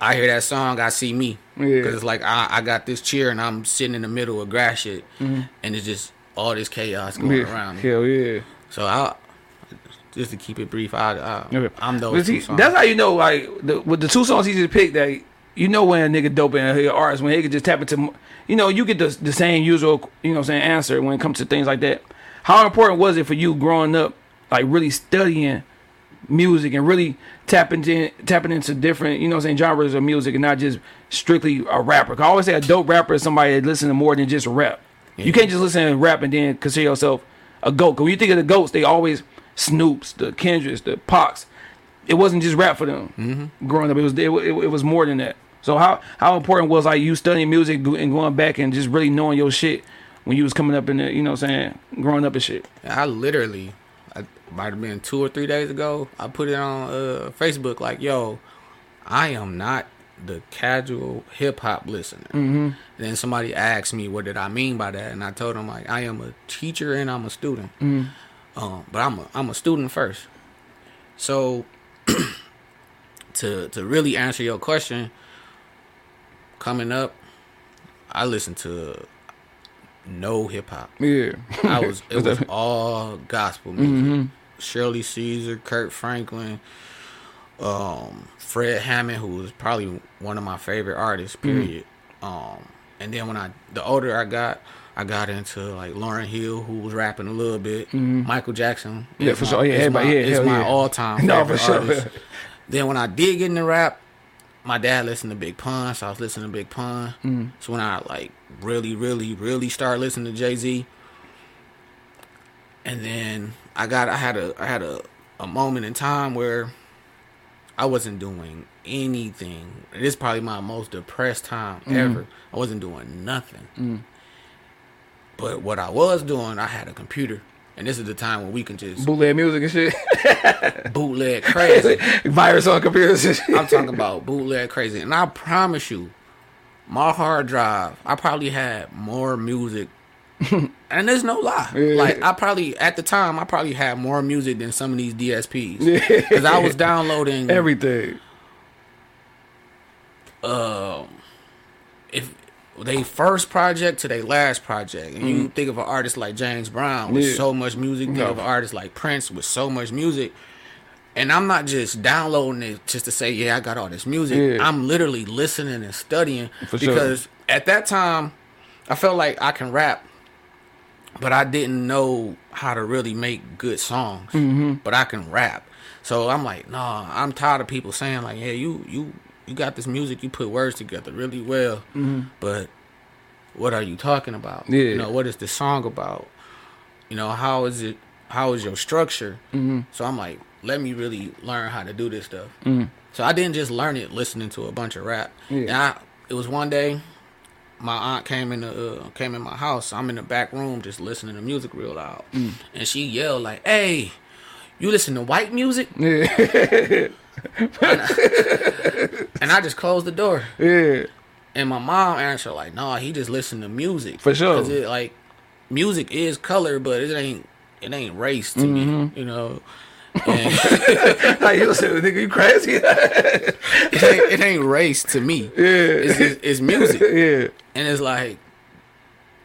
I hear that song, I see me. Yeah. Cause it's like I, I got this chair and I'm sitting in the middle of grass shit, and it's just all this chaos going Mm-hmm. Yeah. around me. Hell yeah. So I, just to keep it brief, I, I I'm those see, two songs. that's how you know, like, the, with the two songs he just picked, that you know when a nigga dope and a artist, when he could just tap into, you know, you get the, the same usual, you know saying, answer when it comes to things like that. How important was it for you growing up, like, really studying music and really tapping, in, tapping into different, you know what I'm saying, genres of music and not just strictly a rapper. I always say a dope rapper is somebody that listens to more than just rap. You can't just listen to rap and then consider yourself a goat. Cause when you think of the goats, they always Snoops, the Kendricks, the Pacs. It wasn't just rap for them Mm-hmm. growing up. It was it, it, it was more than that. So how how important was like you studying music and going back and just really knowing your shit when you was coming up in the you know what I'm saying growing up and shit. I literally, I might have been two or three days ago. I put it on uh, Facebook like, "Yo, I am not the casual hip hop listener." Mm-hmm. Then somebody asked me, "What did I mean by that?" And I told them like, "I am a teacher and I'm a student, um, but I'm a I'm a student first. So, [clears throat] to to really answer your question, coming up, I listened to no hip hop. Yeah, I was it [laughs] was all gospel music. Shirley Caesar, Kirk Franklin, um, Fred Hammond, who was probably one of my favorite artists. Period. Um, and then when I the older I got, I got into like Lauryn Hill, who was rapping a little bit. Michael Jackson, Yeah, for my- sure. Yeah, everybody- my, yeah, hell my yeah. all time [laughs] No, for favorite sure. Then when I did get into rap, my dad listened to Big Pun, so I was listening to Big Pun. Mm. So when I like really, really, really started listening to Jay Z, and then I got I had a I had a, a moment in time where I wasn't doing anything. This is probably my most depressed time Mm. ever. I wasn't doing nothing. But what I was doing, I had a computer. And this is the time when we can just bootleg music and shit, [laughs] bootleg crazy. [laughs] virus on computers. I'm talking about bootleg crazy. And I promise you, my hard drive, I probably had more music. [laughs] and there's no lie. Yeah. Like I probably at the time I probably had more music than some of these DSPs. Because I was downloading everything. um if they first project to their last project, and you think of an artist like James Brown with Mm-hmm. Yeah. so much music, think No. of an artist like Prince with so much music, and I'm not just downloading it just to say, yeah, I got all this music. Yeah. I'm literally listening and studying For sure. because at that time, I felt like I can rap, but I didn't know how to really make good songs. Mm-hmm. But I can rap, so I'm like, nah. I'm tired of people saying like, yeah, you you you got this music, you put words together really well, but what are you talking about? Yeah. You know, what is the song about? You know, how is it? How is your structure? Mm-hmm. So I'm like, let me really learn how to do this stuff. So I didn't just learn it listening to a bunch of rap. Yeah. And I, it was one day, my aunt came in the uh, came in my house. I'm in the back room just listening to music real loud, and she yelled like, "Hey, you listen to white music?" [laughs] [laughs] and I just closed the door. Yeah. And my mom answered like, "No, he just listened to music For sure. 'Cause it, like, music is color, but it ain't it ain't race to Mm-hmm. me, you know. [laughs] And like you listen, nigga, you crazy? [laughs] it, ain't, it ain't race to me. yeah. It's, it's, it's music, yeah. and it's like,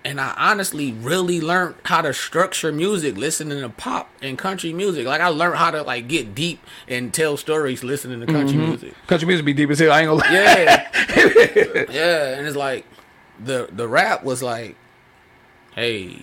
and I honestly really learned how to structure music listening to pop and country music. Like I learned how to like get deep and tell stories listening to country Mm-hmm. music. Country music be deep as hell. I ain't gonna lie. Yeah. [laughs] yeah, and it's like the the rap was like, hey,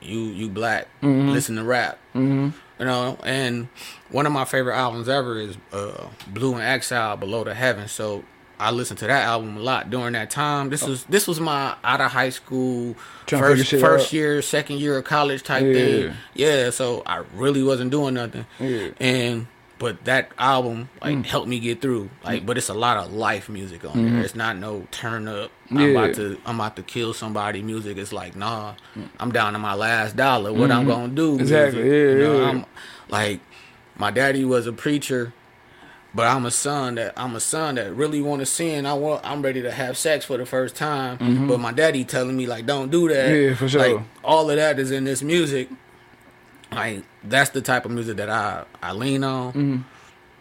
you you black, listen to rap. Mm-hmm. You know, and one of my favorite albums ever is uh, Blu and Exile, Below the Heaven. So I listened to that album a lot during that time. This oh. was this was my out of high school Trying first first out. year, second year of college type Yeah. thing. Yeah, so I really wasn't doing nothing. Yeah. And but that album like mm. helped me get through. Like, mm. but it's a lot of life music on there. Mm-hmm. It's not no turn up. I'm Yeah. about to I'm about to kill somebody music. It's like, nah, mm. I'm down to my last dollar. What I'm mm-hmm. gonna do? Exactly. music. Yeah, You know, yeah. I'm like my daddy was a preacher. But I'm a son that I'm a son that really want to sin. I want I'm ready to have sex for the first time. But my daddy telling me like don't do that. Mm-hmm. Yeah, for sure. Like all of that is in this music. Like that's the type of music that I I lean on. Mm-hmm.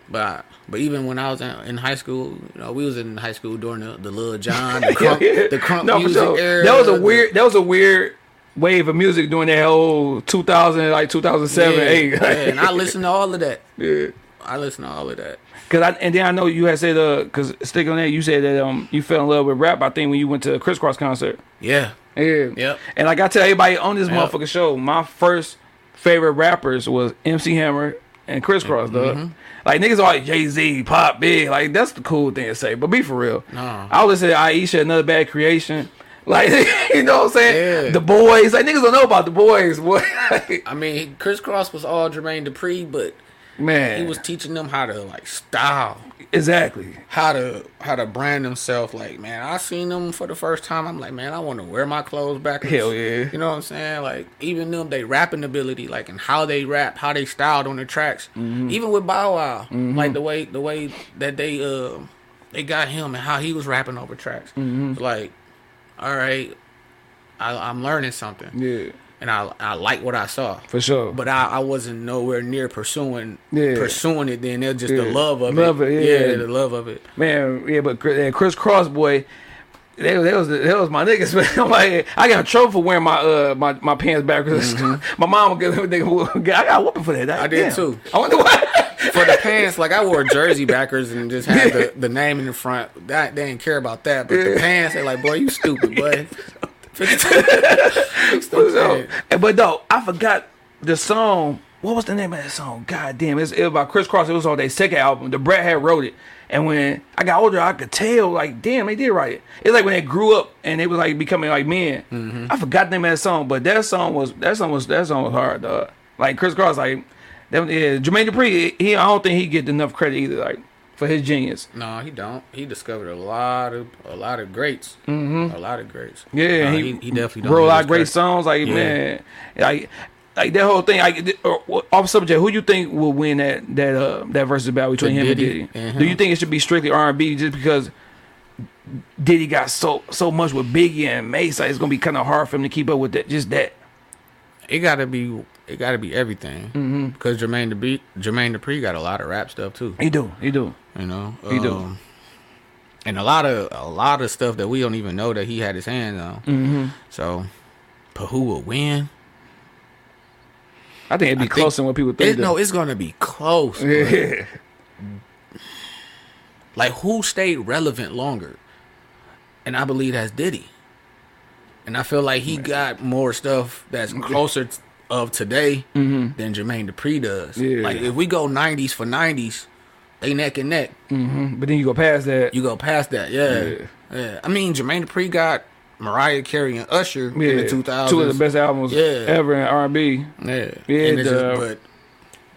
But but even when I was in, in high school, you know, we was in high school during the, the Lil John, the [laughs] crunk, the crunk no, music sure. era. That was a weird. That was a weird wave of music during that whole 2000, like 2007, yeah, 8. yeah, and I [laughs] listened to all of that. yeah. I listened to all of that. Cause I and then I know you had said uh, cause stick on that you said that um you fell in love with rap. I think when you went to a Kris Kross concert. Yeah, Yeah. Yep. And like I tell everybody on this Yep. motherfucking show, my first favorite rappers was MC Hammer and Kris Kross, Mm-hmm. dog. Like niggas are like Jay Z, Pop Big, like that's the cool thing to say. But be for real. Nah. I was listening to Aisha, another bad creation. [laughs] Like [laughs] you know what I'm saying? Yeah. The boys, like niggas don't know about the boys, boy. Like, [laughs] I mean, crisscross was all Jermaine Dupri, but man, he was teaching them how to like style, exactly. how to how to brand themselves. Like, man, I seen them for the first time. I'm like, man, I want to wear my clothes back. Hell yeah. You know what I'm saying? Like, even them, they rapping ability, like, and how they rap, how they styled on the tracks. Mm-hmm. Even with Bow Wow, like the way the way that they uh they got him and how he was rapping over tracks. Mm-hmm. Like, all right, I, I'm learning something. Yeah, and I I like what I saw. for sure. But I, I wasn't nowhere near pursuing Yeah. pursuing it. Then it's just Yeah. the love of Love it. it, yeah. the love of it. Man, yeah, but Chris, yeah, Kris Kross boy, they, they was they was my niggas. [laughs] Man, I'm like, I got in trouble for wearing my uh my, my pants backwards. [laughs] my mom would get, [laughs] they, I got whooping for that. Mm-hmm. I did too. I wonder why. For the pants, like I wore jersey backers and just had the, the name in the front. That they didn't care about that. But the pants, they're like, boy, you stupid, boy. Fix the- fix the So, pants. but though I forgot the song. What was the name of that song? God damn, it's, it was by Kris Kross. It was on their second album. Da Brat had wrote it. And when I got older, I could tell, like, damn, they did write it. It's like when they grew up and they was like becoming like men. Mm-hmm. I forgot the name of that song, but that song was that song was that song was hard, dog. Like Kris Kross, like, them, yeah, Jermaine Dupri, he I don't think he get enough credit either, like, for his genius. No, he don't. He discovered a lot of a lot of greats. Mm-hmm. A lot of greats. Yeah, No, he, he, he definitely wrote a lot of great credit. songs. Like Yeah. man, like like that whole thing. Like uh, off subject, who you think will win that that uh that versus battle between him Diddy and Diddy? and Do you think it should be strictly R and B just because Diddy got so so much with Biggie and Mase? Like it's gonna be kind of hard for him to keep up with that. Just that. It gotta be. It gotta be everything. Mm-hmm. Because Jermaine Dupri, Jermaine Dupri got a lot of rap stuff too. He do. He do. You know, He do. Um, and a lot of a lot of stuff that we don't even know that he had his hands on. Mm-hmm. So, but who will win? I think it'd be I closer than what people think. It, no, it's gonna be close. [laughs] yeah. Like who stayed relevant longer? And I believe that's Diddy. and I feel like he got more stuff that's closer t- of today than Jermaine Dupri does. Mm-hmm. Yeah. Like if we go '90s for '90s, they neck and neck. But then you go past that. You go past that, yeah, yeah. I mean, Jermaine Dupri got Mariah Carey and Usher in the 2000s. two of the best albums Yeah. ever in R and B. Yeah, Yeah, And just- but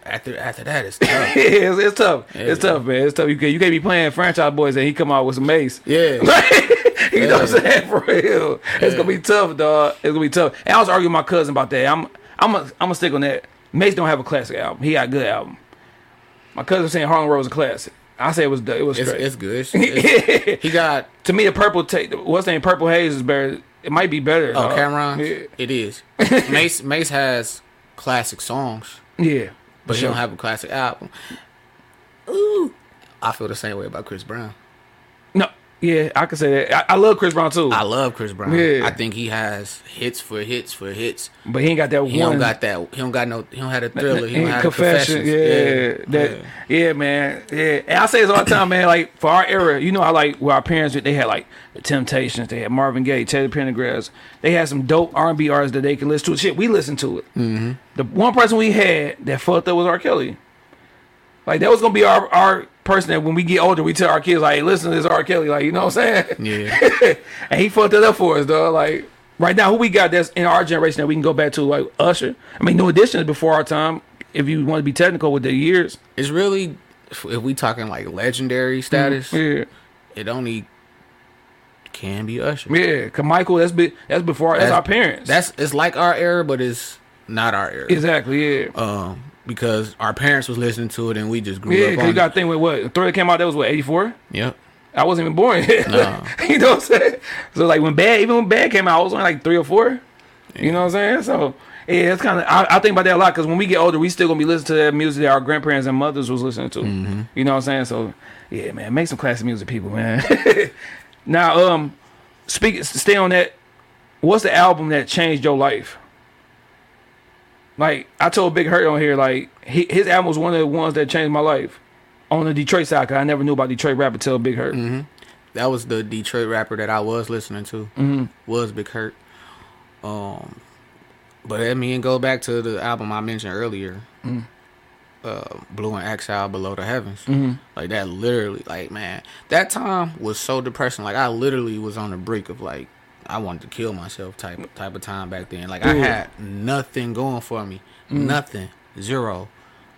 after after that, it's [laughs] tough. it's, it's tough. It's Yeah. tough, man. It's tough. You can't you can't be playing Franchize Boyz and he come out with some Mase. yeah, [laughs] you know what I'm saying? For real. It's gonna be tough, dog. It's gonna be tough. And I was arguing with my cousin about that. I'm I'm a, I'm gonna stick on that. Mase don't have a classic album. He got a good album. My cousin saying Harlem World was a classic. I say it was it was it's, straight. it's good. It's- [laughs] it's- he got to me, the purple take what's the name? Purple Haze is better. It might be better. oh dog. Cam'ron. Yeah. It is. [laughs] Mase Mase has classic songs, Yeah. but For he don't have a classic album. Ooh, I feel the same way about Chris Brown. Yeah, I can say that. I, I love Chris Brown too, I love Chris Brown. Yeah. I think he has hits for hits for hits. but he ain't got that He one. He don't got that. He don't got no. He don't have a thriller. He don't have confession, confessions. yeah, that, yeah. man, yeah. And I say this all the time, man. Like for our era, you know, I like where our parents they had like the Temptations, they had Marvin Gaye, Teddy Pendergrass. They had some dope R and B artists that they can listen to. Shit, we listen to it. Mm-hmm. The one person we had that fucked up was R. Kelly. Like that was gonna be our our person that when we get older, we tell our kids like, hey, listen to this R. Kelly, like you know what I'm saying? Yeah. [laughs] and he fucked it up for us, though. Like right now, who we got that's in our generation that we can go back to, like Usher. I mean, New Edition is before our time. If you want to be technical with the years, It's really if we talking like legendary status, yeah, it only can be Usher. yeah. Cause Michael, that's be, that's before that's, our parents. That's it's like our era, but it's not our era. exactly yeah. um, because our parents was listening to it and we just grew yeah, up because on you got to think with what Thriller came out. That was what eighty four. Yep. I wasn't even born [laughs] yet. No. you know what I'm saying? So like when Bad, even when Bad came out, I was only like three or four. You know what I'm saying? So yeah, it's kind of I, I think about that a lot because when we get older, we still gonna be listening to that music that our grandparents and mothers was listening to. Mm-hmm. You know what I'm saying? So yeah, man, make some classic music, people, man. [laughs] now, um, speak, stay on that. What's the album that changed your life? Like I told Big Hurt on here, like he, his album was one of the ones that changed my life on the Detroit side. Cause I never knew about Detroit rapper until Big Hurt. Mm-hmm. That was the Detroit rapper that I was listening to. Mm-hmm. Was Big Hurt. Um, but I mean, go back to the album I mentioned earlier. Uh, Blu and Exile Below the Heavens. Like that literally, like man, that time was so depressing. Like I literally was on the brink of like I wanted to kill myself type type of time back then. Like I had nothing going for me, mm. nothing, zero.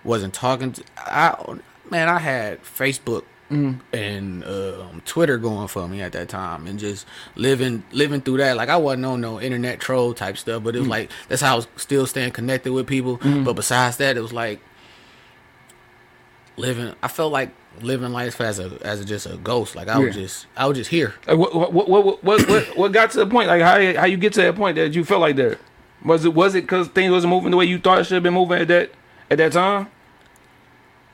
Wasn't talking to I man. I had Facebook mm. and um, Twitter going for me at that time, and just living living through that. Like I wasn't on no internet troll type stuff, but it was mm. like that's how I was still staying connected with people. But besides that, it was like living. I felt like living life as a as a, just a ghost. Like I was Yeah. just I was just here. Like, what, what, what, what, what, what, what got to the point? Like, how, how you get to that point that you felt like that? Was it, was it because things wasn't moving the way you thought it should have been moving at that, at that time?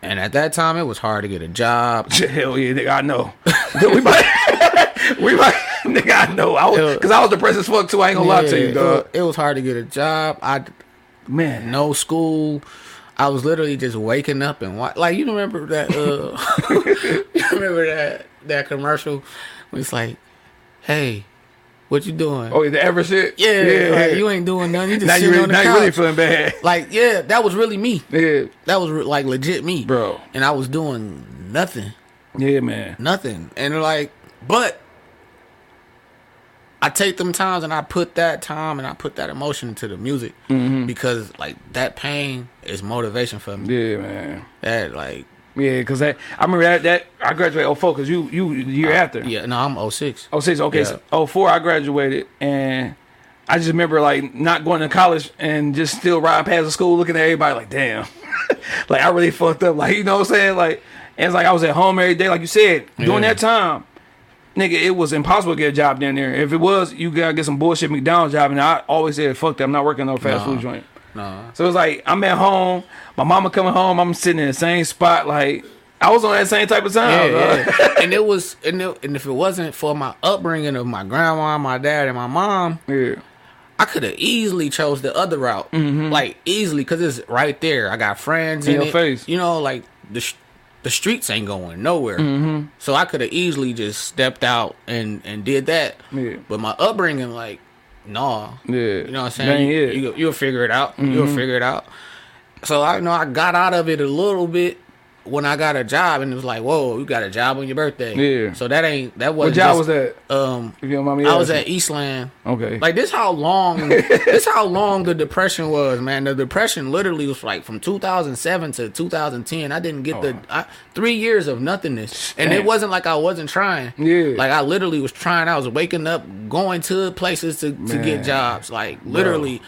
And at that time, it was hard to get a job. [laughs] Hell yeah, nigga, I know. [laughs] we might, [laughs] we might, nigga, I know. I was, cause I was depressed as fuck too. I ain't gonna lie to you, dog. It, it was hard to get a job. I Man, no school. I was literally just waking up and wa- like you remember that. Uh, [laughs] you remember that that commercial? When it's like, "Hey, what you doing?" oh, the ever shit. yeah, like, you ain't doing nothing. You just now you sitting really, on the now you really feeling bad, [laughs] like, yeah, that was really me. yeah, That was re- like legit me, bro. And I was doing nothing. Yeah, man. nothing. And like, but I take them times and I put that time and I put that emotion into the music Mm-hmm. because like that pain is motivation for me. Yeah, man. That like, Yeah, cause that I remember that that I graduated 04 cause you you the year after. yeah, no, I'm 06. Oh six, okay. Yeah. So oh four, I graduated, and I just remember like not going to college and just still riding past the school, looking at everybody like, damn, [laughs] like I really fucked up. Like you know what I'm saying? Like and it's like I was at home every day, like you said. During Yeah. that time, nigga, it was impossible to get a job down there. If it was, you gotta get some bullshit McDonald's job, and I always said, fuck that, I'm not working no fast Nah. food joint. No, So it's like I'm at home, my mama coming home, I'm sitting in the same spot, like. I was on that same type of time. yeah, yeah. and it [laughs] was, and, it, and if it wasn't for my upbringing of my grandma, my dad, and my mom, yeah. I could have easily chose the other route, mm-hmm. like easily, because it's right there. I got friends In in, your it. face. You know, like the sh- the streets ain't going nowhere. Mm-hmm. So I could have easily just stepped out and and did that. Yeah. But my upbringing, like no. Yeah. You know what I'm saying? you, you, you'll figure it out. You'll Mhm. figure it out. So I you know I got out of it a little bit when I got a job, and it was like, whoa, you got a job on your birthday. Yeah. So that ain't that wasn't. job just- was that? Um, If you don't mind me I was asking. at Eastland. Okay. Like this, how long? [laughs] this how long the depression was, man. The depression literally was like from 2007 to 2010. I didn't get the I, three years of nothingness, and it Oh. Wasn't like I wasn't trying. Yeah. like I literally was trying. I was waking up, going to places to, to get jobs, like literally,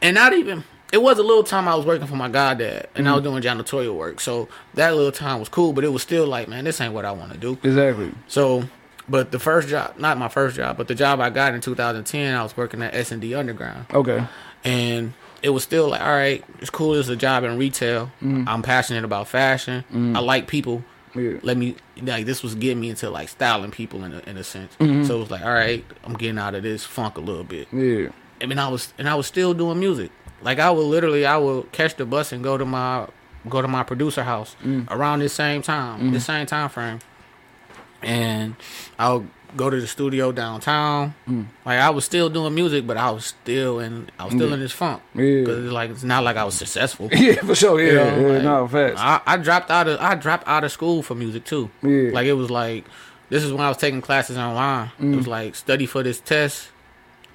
and not even. It was a little time I was working for my goddad, and I was Mm-hmm. doing janitorial work. So that little time was cool, but it was still like, man, this ain't what I want to do. Exactly. So, but the first job, not my first job, but the job I got in 2010, I was working at S and D Underground, Okay. and it was still like, all right, it's cool. It's a job in retail. I'm passionate about fashion. I like people. Yeah. Let me like this was getting me into like styling people in a, in a sense. Mhm. So it was like, all right, I'm getting out of this funk a little bit. Yeah. I mean, I was and I was still doing music. Like I would literally, I would catch the bus and go to my go to my producer house Mm. around this same time, Mhm. this same time frame, and I'll go to the studio downtown. Mm. Like I was still doing music, but I was still in, I was still Yeah. in this funk. Yeah. Cause it's like it's not like I was successful. [laughs] Yeah, for sure. Yeah, You know, yeah, like, no, facts. I, I dropped out of I dropped out of school for music too. Yeah. Like it was like this is when I was taking classes online. It Mm. was like study for this test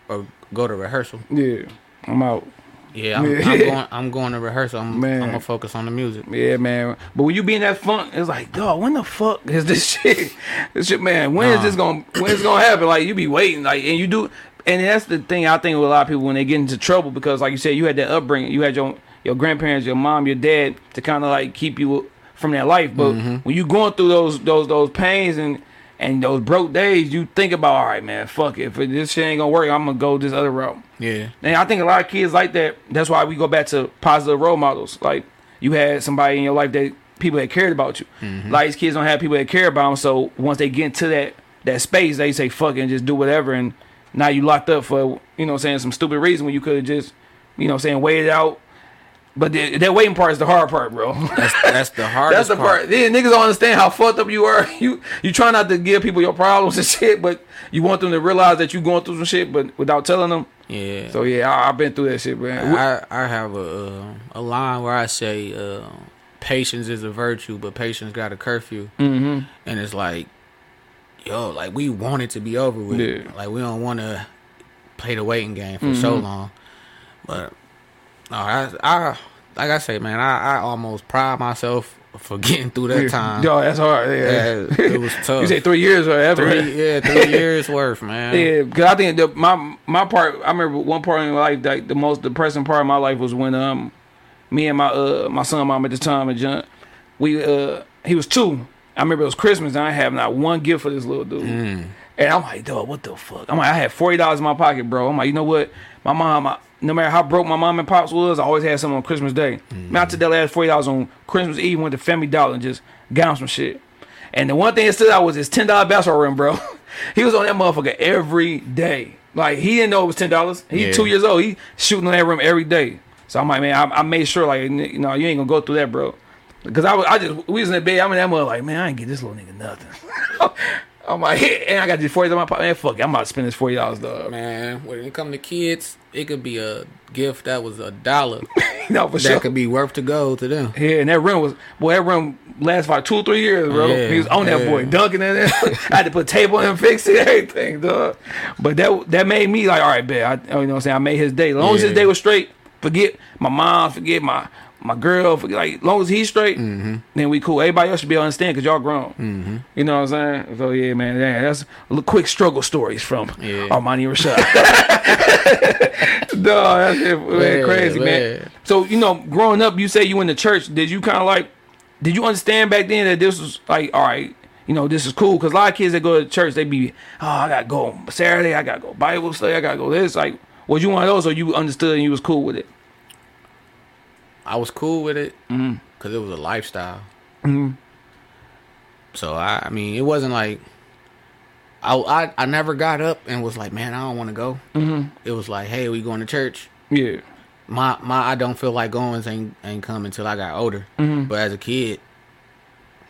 or go to rehearsal. Yeah, I'm out. Yeah, I'm, I'm going. I'm going to rehearsal. I'm, Man. I'm gonna focus on the music. Yeah, man. But when you be in that funk, it's like, dog, when the fuck is this [laughs] shit? This shit, man. When is Nah. this gonna? When is gonna happen? Like you be waiting, like, and you do, and that's the thing I think with a lot of people when they get into trouble because, like you said, you had that upbringing, you had your your grandparents, your mom, your dad to kind of like keep you from that life. But Mm-hmm. when you going through those those those pains and and those broke days, you think about, all right, man, fuck it. If this shit ain't gonna work, I'm gonna go this other route. Yeah. And I think a lot of kids like that. That's why we go back to positive role models. Like you had somebody in your life that people that cared about you. Mm-hmm. A lot of these kids don't have people that care about them. So once they get into that that space, they say fuck it and just do whatever. And now you locked up for you know what I'm saying some stupid reason when you could have just you know what I'm saying waited out. But the, that waiting part is the hard part, bro. That's that's the hardest [laughs] That's the part. part. Yeah, niggas don't understand how fucked up you are. [laughs] You you try not to give people your problems and [laughs] shit, but you want them to realize that you going through some shit, but without telling them. Yeah. So yeah, I, I've been through that shit, man. I I have a uh, a line where I say uh, patience is a virtue, but patience got a curfew. Mhm. And it's like, yo, like we want it to be over with. Yeah. Like we don't want to play the waiting game for so Mhm. long. But no, I, I like I say, man, I, I almost pride myself for [laughs] getting through that time. Yo, that's hard. Yeah, Yeah, it was [laughs] tough. you say three years or ever. Three, yeah, three [laughs] years worth, man. Yeah, because I think the, my my part. I remember one part in my life, like the most depressing part of my life was when um me and my uh my son mom at the time and John, we uh he was two. I remember it was Christmas and I have not one gift for this little dude. And I'm like, dog, what the fuck? I'm like, I had forty dollars in my pocket, bro. I'm like, you know what? My mom, I, no matter how broke my mom and pops was, I always had something on Christmas Day. Mm-hmm. Man, I took that last forty dollars on Christmas Eve, went to Family Dollar and just got him some shit. And the one thing that stood out was his ten dollar basketball rim, bro. [laughs] he was on that motherfucker every day. Like he didn't know it was ten dollars. He's Yeah. two years old. He shooting on that rim every day. So I'm like, man, I, I made sure, like, you know, you ain't gonna go through that, bro. Because I was, I just, we was in the bed. I'm in that mother, like, man, I ain't get this little nigga nothing. [laughs] I'm like, [laughs] and I got these forty dollars in my pocket. Man, fuck it, I'm about to spend this forty dollars, dog. Man, when it come to kids, it could be a gift that was a dollar [laughs] no, for sure. that sure. could be worth to go to them. Yeah, and that rim was boy. That rim lasted for like two or three years, bro. Yeah, he was on that boy, dunking in there. [laughs] I had to put on him, fix it, everything, dog. But that that made me like, all right, bet. I, you know what I'm saying? I made his day. As long as his day was straight, forget my mom, forget my my girl, like as long as he's straight, Mm-hmm. then we cool. Everybody else should be able to understand because y'all grown. You know what I'm saying? So yeah, man, yeah, that's a quick struggle stories from Yeah. Armani [laughs] Rashad. [laughs] Dog, that's it, man, Yeah, crazy, man. man. So you know, growing up, you say you in the church. Did you kind of like? Did you understand back then that this was like, all right, you know, this is cool? Because a lot of kids that go to church, they be, oh, I gotta go Saturday, I gotta go Bible study, I gotta go this. Like, was you one of those, or you understood and you was cool with it? I was cool with it Mm-hmm. because it was a lifestyle. Mhm. So I, I mean, it wasn't like I, I, I never got up and was like, man, I don't want to go. Mhm. It was like, hey, we going to church. Yeah. My my, I don't feel like going ain't ain't come until I got older. Mhm. But as a kid,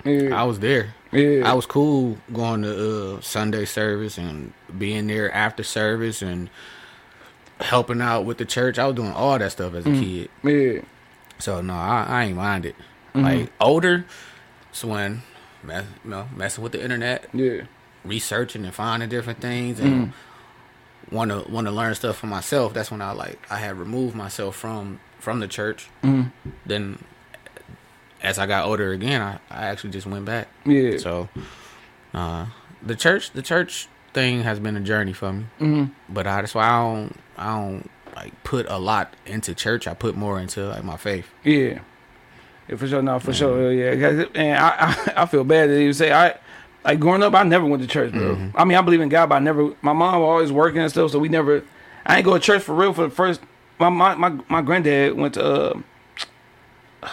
Yeah. I was there. Yeah. I was cool going to uh, Sunday service and being there after service and helping out with the church. I was doing all that stuff as a kid. Yeah. So no, I, I ain't mind it. Mm-hmm. Like older, it's when mess, you know, messing with the internet, Yeah. researching and finding different things, and want to want to learn stuff for myself. That's when I like I had removed myself from from the church. Mm-hmm. Then, as I got older again, I, I actually just went back. Yeah. So, uh, the church the church thing has been a journey for me. Mm-hmm. But I, that's why I don't I don't like put a lot into church. I put more into like my faith. Yeah. Yeah, for sure. No, for sure. Yeah, and I, I, I feel bad that you say I, like growing up, I never went to church, bro. I mean, I believe in God, but I never. My mom was always working and stuff, so we never. I ain't go to church for real for the first. My my my, my granddad went to uh,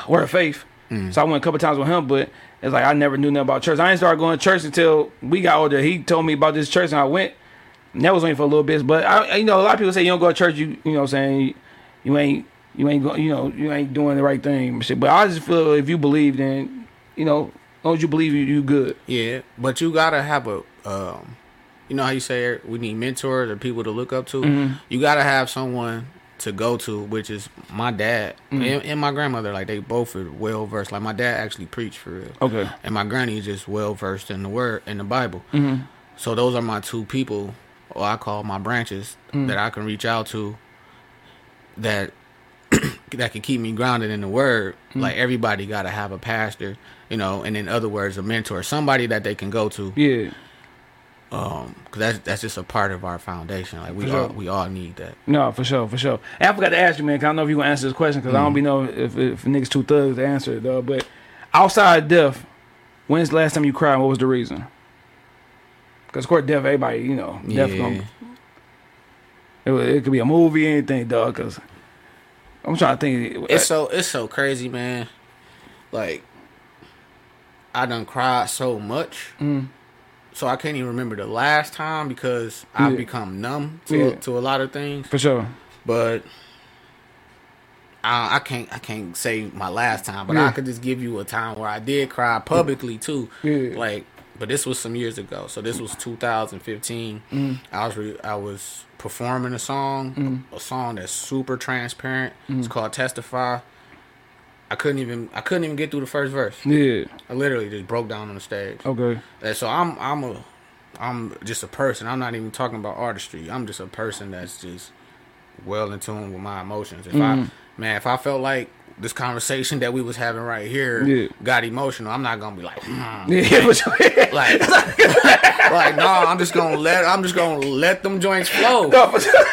Word of Faith, so I went a couple times with him, but it's like I never knew nothing about church. I didn't start going to church until we got older. He told me about this church, and I went. That was only for a little bit, but I, you know, a lot of people say you don't go to church. You, you know, what I'm saying you, you ain't, you ain't, go, you know, you ain't doing the right thing. But I just feel if you believe, then you know, as long as you believe, you, you good. Yeah, but you gotta have a, um, you know how you say we need mentors or people to look up to. Mm-hmm. You gotta have someone to go to, which is my dad Mm-hmm. and, and my grandmother. Like they both are well versed. Like my dad actually preached for real. Okay. and my granny is just well versed in the word in the Bible. Mm-hmm. So those are my two people, or I call my branches Mm. that I can reach out to. That [clears throat] that can keep me grounded in the word. Mm. Like everybody got to have a pastor, you know, and in other words, a mentor, somebody that they can go to. Yeah. Um, cause that's that's just a part of our foundation. Like we For all sure. we all need that. No, for sure, for sure. And I forgot to ask you, man. Cause I don't know if you gonna answer this question because I don't be know if, if niggas too thugs to answer it though. But outside death, when's the last time you cried? What was the reason? Because of course, death, everybody, you know, death Yeah. gonna. It, it could be a movie, anything, dog. Because I'm trying to think. Uh, it's so it's so crazy, man. Like I done cried so much, mm. so I can't even remember the last time because I've become numb to Yeah. to a lot of things. for sure. But I, I can't I can't say my last time, but Yeah. I could just give you a time where I did cry publicly too. Yeah. Like, but this was some years ago. So this was 2015. Mm. I was re- I was performing a song, a song that's super transparent. Mm. It's called Testify. I couldn't even I couldn't even get through the first verse. Yeah. I literally just broke down on the stage. Okay. And so I'm I'm a I'm just a person. I'm not even talking about artistry. I'm just a person that's just well in tune with my emotions. If. I man, if I felt like this conversation that we was having right here Yeah. got emotional, I'm not gonna be like, hmm. [laughs] Yeah. For like, [laughs] like no, I'm just gonna let I'm just gonna let them joints flow. no, for sure. [laughs]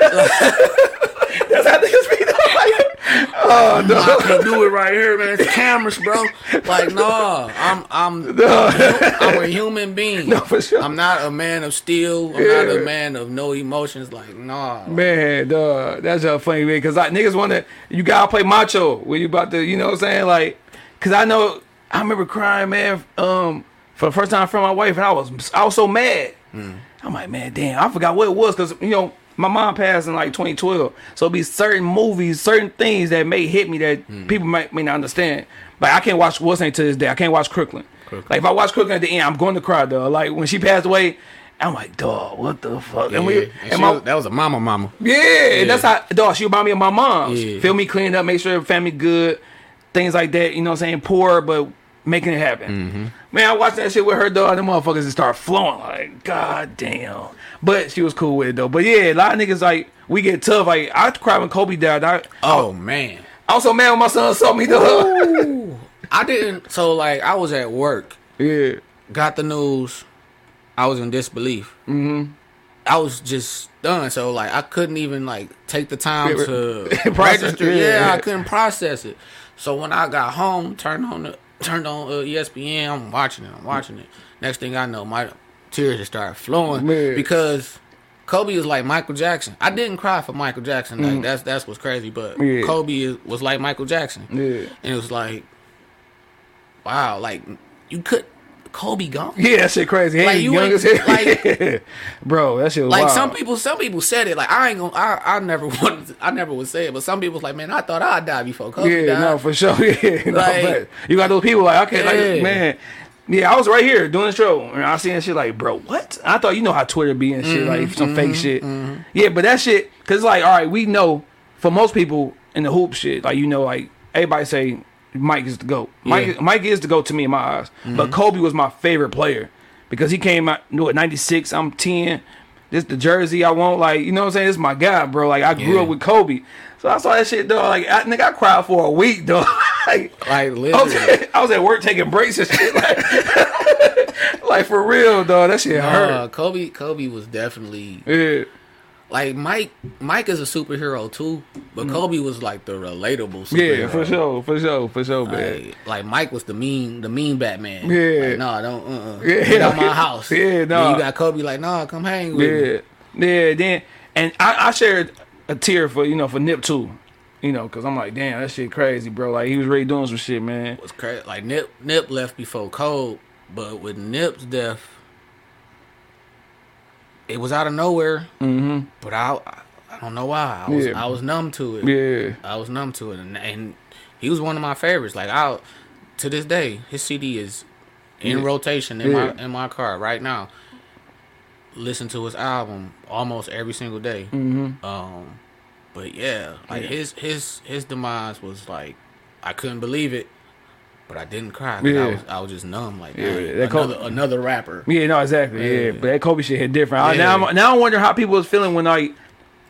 That's how niggas be. Oh no. I can do it right here, man. It's cameras, bro. Like, [laughs] no, I'm I'm I'm a human being. No, for sure. I'm not a man of steel. I'm not a man of no emotions. Like, nah. Man, dog, that's just funny, man. Cause like niggas want to, you gotta play macho when you about to, you know what I'm saying? Like, cause I know, I remember crying, man, um, for the first time from my wife, and I was, I was so mad. I'm like, man, damn, I forgot what it was, cause you know, my mom passed in like 2012, so be certain movies, certain things that may hit me that hmm. people might may not understand. But I can't watch what's name to this day. I can't watch Crooklyn. Like if I watch Crooklyn at the end, I'm going to cry, though. Like when she passed away. I'm like, dog, what the fuck? Yeah, And we, and and my, was- that was a mama, mama. yeah, and that's how dog. She remind me of my mom. Yeah. Feel me, clean up, make sure family good, things like that. You know what I'm saying? Poor, but making it happen. Mm-hmm. Man, I watched that shit with her dog. Them motherfuckers just start flowing. Like, god damn. But she was cool with it though. But yeah, a lot of niggas like we get tough. Like I cried when Kobe died. I, Oh man, I was so mad when my son saw me though. I didn't. So like, I was at work, yeah, got the news. I was in disbelief. Mm-hmm. I was just done. So like, I couldn't even like take the time [laughs] to process- register. Yeah, yeah. I couldn't process it. So when I got home, turned on the turned on uh, ESPN. I'm watching it. I'm watching it. Next thing I know, my tears just started flowing Man. because Kobe is like Michael Jackson. I didn't cry for Michael Jackson. Like that's that's what's crazy. But Mm. Yeah. Kobe is, was like Michael Jackson. Yeah. and it was like, wow, like you could Kobe gone. yeah, that shit crazy. Like, you young as hell. [laughs] like- [laughs] bro, that shit was Like wild. some people, some people said it. Like I ain't gonna, I, I never [laughs] wanted, to, I never would say it. But some people was like, man, I thought I'd die before Kobe Yeah, died. no, for sure. Yeah, no, Like- but you got those people like, okay, Yeah. like, man. Yeah, I was right here doing the show, and I seen that shit like, bro, what? I thought you know how Twitter be and shit, Mm-hmm, like some fake shit. Yeah, but that shit, cause like, all right, we know for most people in the hoop shit, like you know, like everybody say Mike is the goat. Mike, Yeah. Mm-hmm. Mike is the goat to me in my eyes. But Kobe was my favorite player because he came out, you know, at ninety six. I'm ten. This the jersey I want, like you know what I'm saying. This is my guy, bro. Like I grew Yeah. up with Kobe, so I saw that shit, dog. Like I, nigga, I cried for a week, dog. [laughs] like, Like I was, literally. I was at work taking breaks and shit. Like, [laughs] like for real, dog. That shit Uh, hurt. Kobe Kobe was definitely Yeah. Like Mike Mike is a superhero too, but Kobe was like the relatable superhero. Yeah, for sure, for sure, for sure, man. Like, like Mike was the mean, the mean Batman. Yeah. like, no, don't. Uh, uh [laughs] Yeah. get out my house. [laughs] Yeah, no. nah. you got Kobe like, nah, come hang with me. Yeah, yeah. Then and I, I shared a tear for you know for Nip too, you know, cause I'm like, damn, that shit crazy, bro. Like he was really doing some shit, man. was crazy. Like Nip, Nip left before Cole, but with Nip's death, it was out of nowhere. Mm-hmm. But I, I don't know why. I was, Yeah. I was numb to it. Yeah, I was numb to it, and, and he was one of my favorites. Like I, to this day, his CD is in Yeah. rotation in Yeah. my in my car right now. Listen to his album almost every single day. Mm-hmm. Um, but yeah, like his his his demise was like I couldn't believe it, but I didn't cry. Yeah. I was I was just numb. Like Yeah, that another another rapper. yeah, no, exactly. Yeah, Yeah. but that Kobe shit hit different. I, now, I'm, now I wonder how people was feeling when like,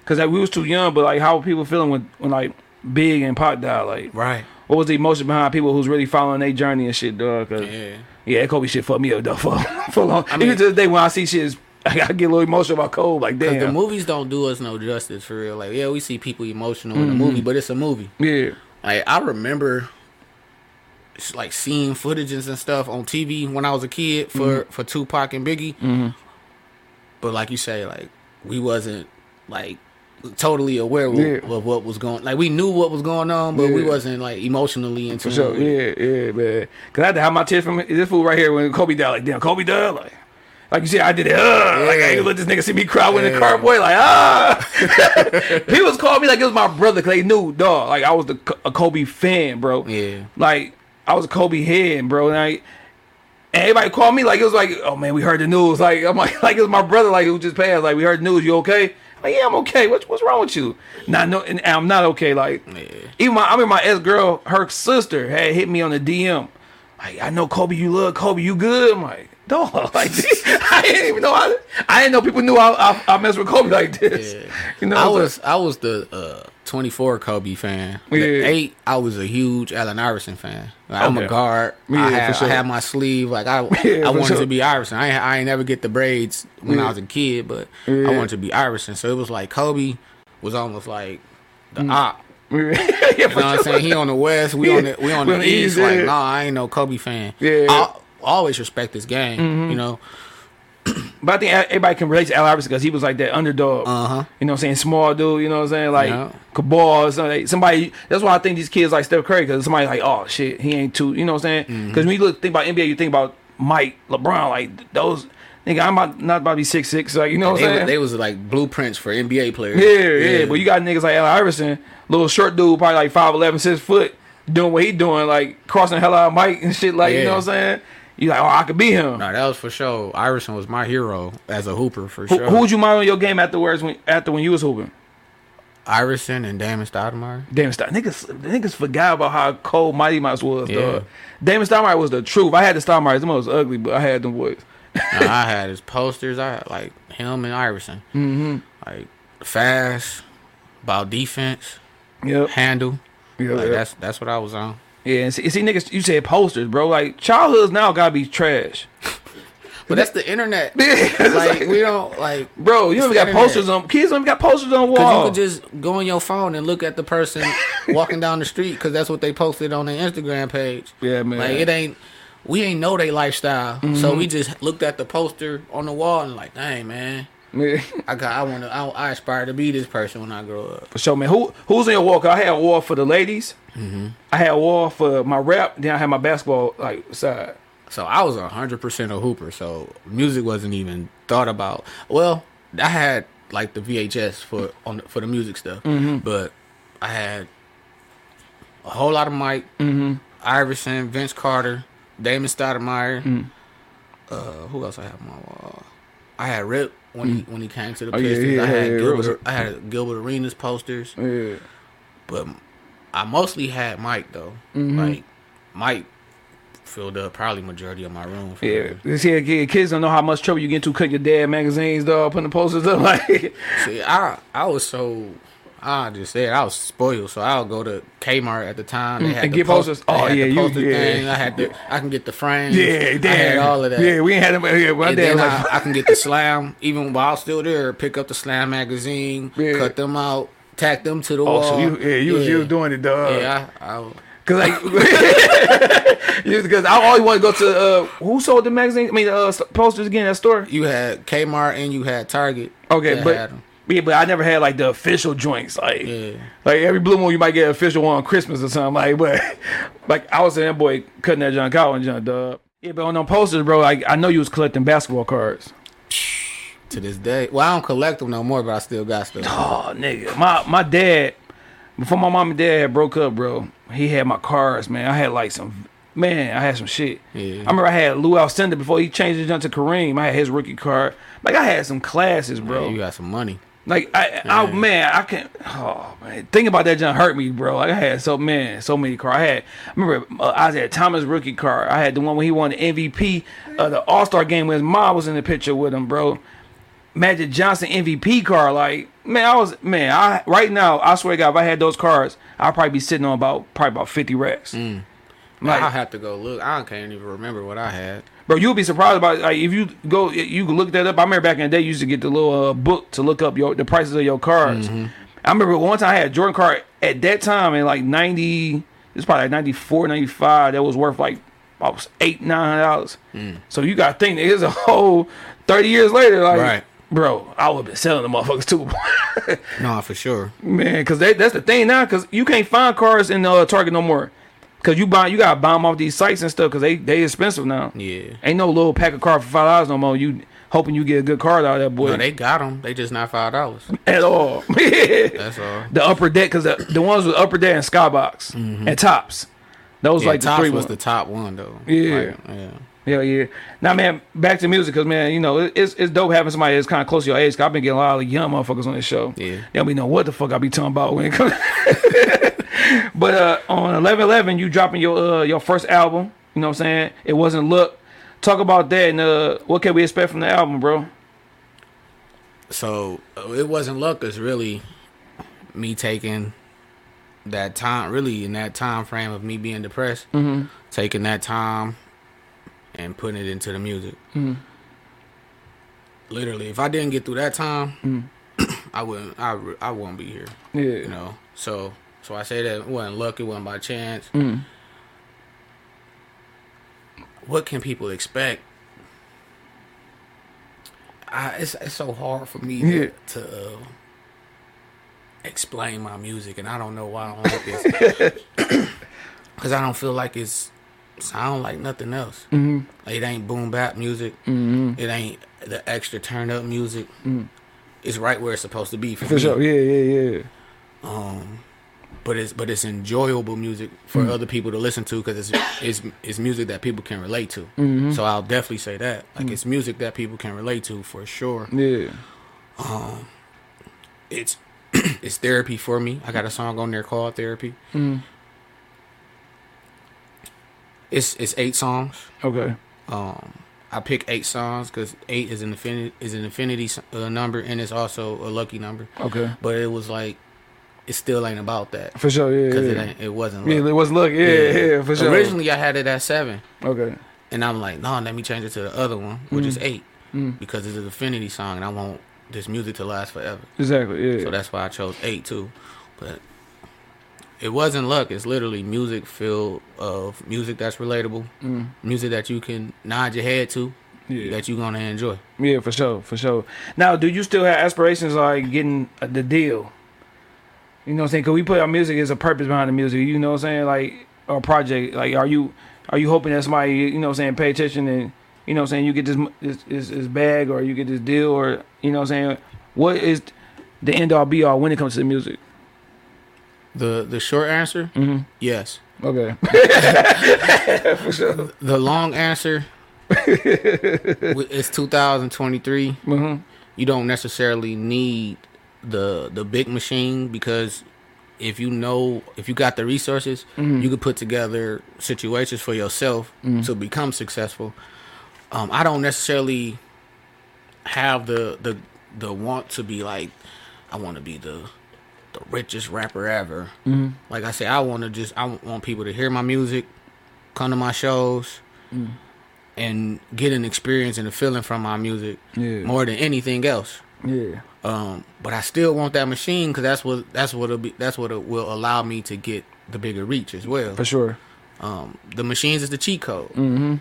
cause like we was too young, but like how were people feeling when when like Big and Pac died? Like, Right. what was the emotion behind people who's really following their journey and shit, dog? Yeah. Yeah, that Kobe shit fucked me up though [laughs] for for long. I mean- Even to this day when I see shit, it's- [laughs] I get a little emotional about Kobe. Like Cause the movies don't do us no justice for real. Like yeah, we see people emotional in the mm-hmm. movie, but it's a movie. yeah, Like I remember, like seeing footages and stuff on TV when I was a kid for for Tupac and Biggie. But like you say, like we wasn't like totally aware of, Yeah. of what was going. Like we knew what was going on, but we wasn't like emotionally into it. for sure. Yeah, yeah, man. Cause I had to have my tears from this fool right here when Kobe died. Like damn, Kobe died. Like. Like you said, I did it. Uh, Like I ain't gonna let this nigga see me cry when the Yeah. car boy. Like [laughs] ah, he was calling me like it was my brother. Cause they knew, dog. Like I was the a Kobe fan, bro. Yeah. Like I was Kobe head, bro. And, I, and everybody called me like it was like, oh man, we heard the news. [laughs] Like I'm like, like it was my brother, like who just passed. Like we heard the news. You okay? Like yeah, I'm okay. What's what's wrong with you? Nah, no, and I'm not okay. Like even my, I mean, my ex girl, her sister had hit me on the DM. Like I know Kobe, you love Kobe, you good? I'm like. Dog, [laughs] like [laughs] I didn't even know. I, I didn't know people knew I, I, I messed with Kobe like this. Yeah. You know, I I'm was I was the uh, 24 Kobe fan. The eight, I was a huge Allen Iverson fan. Like, I'm a guard. Yeah, I, had, sure. I had my sleeve. Like I, [laughs] Yeah, I wanted sure. to be Iverson. I, I ain't never get the braids when Yeah. I was a kid, but Yeah. I wanted to be Iverson. So it was like Kobe was almost like the Mm. op. [laughs] yeah, You know what I'm saying? He on the west, we on the we on [laughs] the, east. Like, nah, I ain't no Kobe fan. Yeah. Mm-hmm. I always respect this game. You know, But I think everybody can relate to Al Iverson because he was like that underdog. Uh-huh. You know what I'm saying? Small dude, you know what I'm saying? Like Yeah. Cabal or somebody, somebody. That's why I think these kids like Steph Curry because somebody like, oh shit, he ain't too, you know what I'm saying? Mm-hmm. Because when you look, think about NBA, you think about Mike, LeBron, like those, nigga, I'm about, not about to be six six, like, you know what I'm was- saying? they was like blueprints for NBA players. yeah, yeah, But you got niggas like Al Iverson, little short dude, probably like 5'11, 6 foot, doing what he doing, like crossing the hell out of Mike and shit, like, you know what I'm saying? You like, oh, I could be him. No, that was for sure. Iverson was my hero as a hooper for sure. who would you model your game afterwards when after when you was hooping? Iverson and Damon Stoudemire. Damon Stein. Niggas, niggas forgot about how cold Mighty Mouse was, Yeah. dog. Damon Stoudemire was the truth. I had the Stoudemires. Them was ugly, but I had them boys. I had his posters. I had like him and Iverson. Mm-hmm. Like fast, about defense, Yep. handle. Yeah, Like yeah. that's that's what I was on. Yeah, and see, see, niggas, you said posters, bro. Like, childhoods now gotta be trash. [laughs] But that's the internet. [laughs] Yeah, like like- we don't like. Bro, you the got internet. posters on, kids don't even got posters on Cause you could just go on your phone and look at the person [laughs] walking down the street because that's what they posted on their Instagram page. Yeah, man. Like it ain't. We ain't know their lifestyle, mm-hmm. so we just looked at the poster on the wall and like, dang man. [laughs] I got. I want to. I, I aspire to be this person when I grow up. For sure, man. Who who's in your wall? 'Cause I had a wall for the ladies. Mm-hmm. I had a wall for my rap. Then I had my basketball like side. So I was hundred percent a hooper. So music wasn't even thought about. Well, I had like the VHS for on the, for the music stuff, but I had a whole lot of Mike, Iverson, Vince Carter, Damon Stoudemire. Uh, who else I have on my wall? I had Rip when he when he came to the Oh, yeah, Pistons. yeah, I had yeah, Gilbert. I had Gilbert Arenas posters, Yeah. but I mostly had Mike though. Mm-hmm. Like Mike filled up probably majority of my room. Yeah, this here kid, kids don't know how much trouble you get to cutting your dad magazines, dog, putting the posters up. [laughs] Like, See, I I was so I just said I was spoiled, so I'll go to Kmart at the time. They Mm, had and the get post- posters? Oh, yeah, you- poster yeah. thing. I had the I can get the frames. yeah, damn, I had all of that. Yeah, we ain't had them. Yeah, my and dad then was I, I can get the slam even while I was still there. Pick up the slam magazine, Yeah. cut them out, tack them to the oh, wall. so you, yeah, you was you was doing it, dog. Yeah, I, I, Cause like, [laughs] because I always want to go to uh, who sold the magazine? I mean, uh, posters again at store. you had Kmart and you had Target. Okay, but. Yeah, but I never had like the official joints. Like, Yeah. like every blue moon, you might get an official one on Christmas or something. Like, but [laughs] like I was saying, that boy cutting that John Collins John dog. Yeah, but on them posters, bro, like I know you was collecting basketball cards. to this day, well, I don't collect them no more, but I still got stuff. Oh, nigga, my my dad before my mom and dad broke up, bro. He had my cards, man. I had like some. Man, I had some shit. Yeah. I remember I had Lou Alcindor before he changed his jump to Kareem. I had his rookie card. Like I had some classes, bro. Man, you got some money. Like I, oh man, I can't. Oh man, think about that. Jump hurt me, bro. Like I had so man, so many cards. I had. I remember uh, had Thomas rookie car. I had the one when he won the MVP of the All Star game when his mom was in the picture with him, bro. Magic Johnson MVP car. Like man, I was man. I right now, I swear to God, if I had those cards, I'd probably be sitting on about probably about fifty racks. Like, I'll have to go look. I can't even remember what I had. Bro, you'll be surprised about like if you go, you can look that up. I remember back in the day, you used to get the little uh, book to look up your the prices of your cards. I remember one time I had a Jordan card at that time in like ninety. It's probably like 94, 95. That was worth like about eight, nine hundred dollars. So you got to think it's a whole thirty years later. Like, Right. bro, I would have been selling the motherfuckers too, [laughs] No, for sure. man. Because that's the thing now. Because you can't find cars in uh, Target no more. Because you buy, you got to buy them off these sites and stuff. Because they they expensive now. Yeah. Ain't no little pack of card for five dollars no more. You hoping you get a good card out of that boy No, they got them. They just not five dollars. at all. [laughs] That's all. the upper deck, because the, the ones with upper deck and skybox mm-hmm. and Topps, those Yeah, like the Topps three was ones. the top one though. Yeah. Like, yeah. Hell yeah. Now, man, back to music, because man, you know it- it's it's dope having somebody that's kind of close to your age. Cause I've been getting a lot of young motherfuckers on this show. Yeah. They don't be know what the fuck I be talking about when it comes. [laughs] [laughs] but uh, on eleven eleven, you dropping your uh your first album. You know what I'm saying? It wasn't look. Talk about that and uh, what can we expect from the album, bro? So uh, it wasn't luck. It's really me taking that time. Really in that time frame of me being depressed, Mm-hmm. taking that time and putting it into the music. Mm-hmm. Literally, if I didn't get through that time, Mm-hmm. [coughs] I wouldn't. I, I won't be here. Yeah. You know. So so I say that it wasn't luck. It wasn't by chance. Mm. What can people expect? I, it's it's so hard for me Yeah. to, to uh, explain my music, and I don't know why I don't like this. [coughs] Because I don't feel like it's sound like nothing else. Mm-hmm. Like, it ain't boom bap music. It ain't the extra turn up music. It's right where it's supposed to be for, Mm. For sure. Yeah, yeah, yeah. Um, but it's but it's enjoyable music for other people to listen to because it's it's it's music that people can relate to. So I'll definitely say that like it's music that people can relate to for sure. Yeah. um, It's [clears throat] it's therapy for me. I got a song on there called Therapy. It's it's eight songs. Okay. Um, I pick eight songs because eight is an infinity is an infinity uh, number and it's also a lucky number. Okay. But it was like it still ain't about that For sure. Yeah. because yeah. it ain't it wasn't. Yeah, it was look. Yeah, yeah, for sure. Originally, I had it at seven, Okay. and I'm like, no, let me change it to the other one, which Mm. is eight, because it's an affinity song, and I want this music to last forever. Exactly. Yeah. So that's why I chose eight too. But it wasn't luck. It's literally music filled of music that's relatable, music that you can nod your head to, Mm. Yeah. that you're gonna enjoy. Yeah, for sure, for sure. Now, do you still have aspirations like getting the deal? You know what I'm saying? Cause we put our music as a purpose behind the music. You know what I'm saying? Like our project. Like, are you are you hoping that somebody you know what I'm saying pay attention and you know what I'm saying you get this this, this this bag or you get this deal or you know what I'm saying? What is the end all be all when it comes to the music? The the short answer, Mhm. yes. Okay. [laughs] [laughs] for sure. The long answer, [laughs] it's 2023. Mhm. You don't necessarily need the the big machine because if you know if you got the resources, Mm-hmm. you could put together situations for yourself to become successful. Um, I don't necessarily have the the the want to be like I want to be the the richest rapper ever. Mm-hmm. Like I say, I want to just I want people to hear my music, come to my shows, Mm. and get an experience and a feeling from my music Yeah. more than anything else. Yeah. Um, but I still want that machine because that's what that's what be that's what it will allow me to get the bigger reach as well. For sure. Um, the machines is the cheat code. Mm-hmm.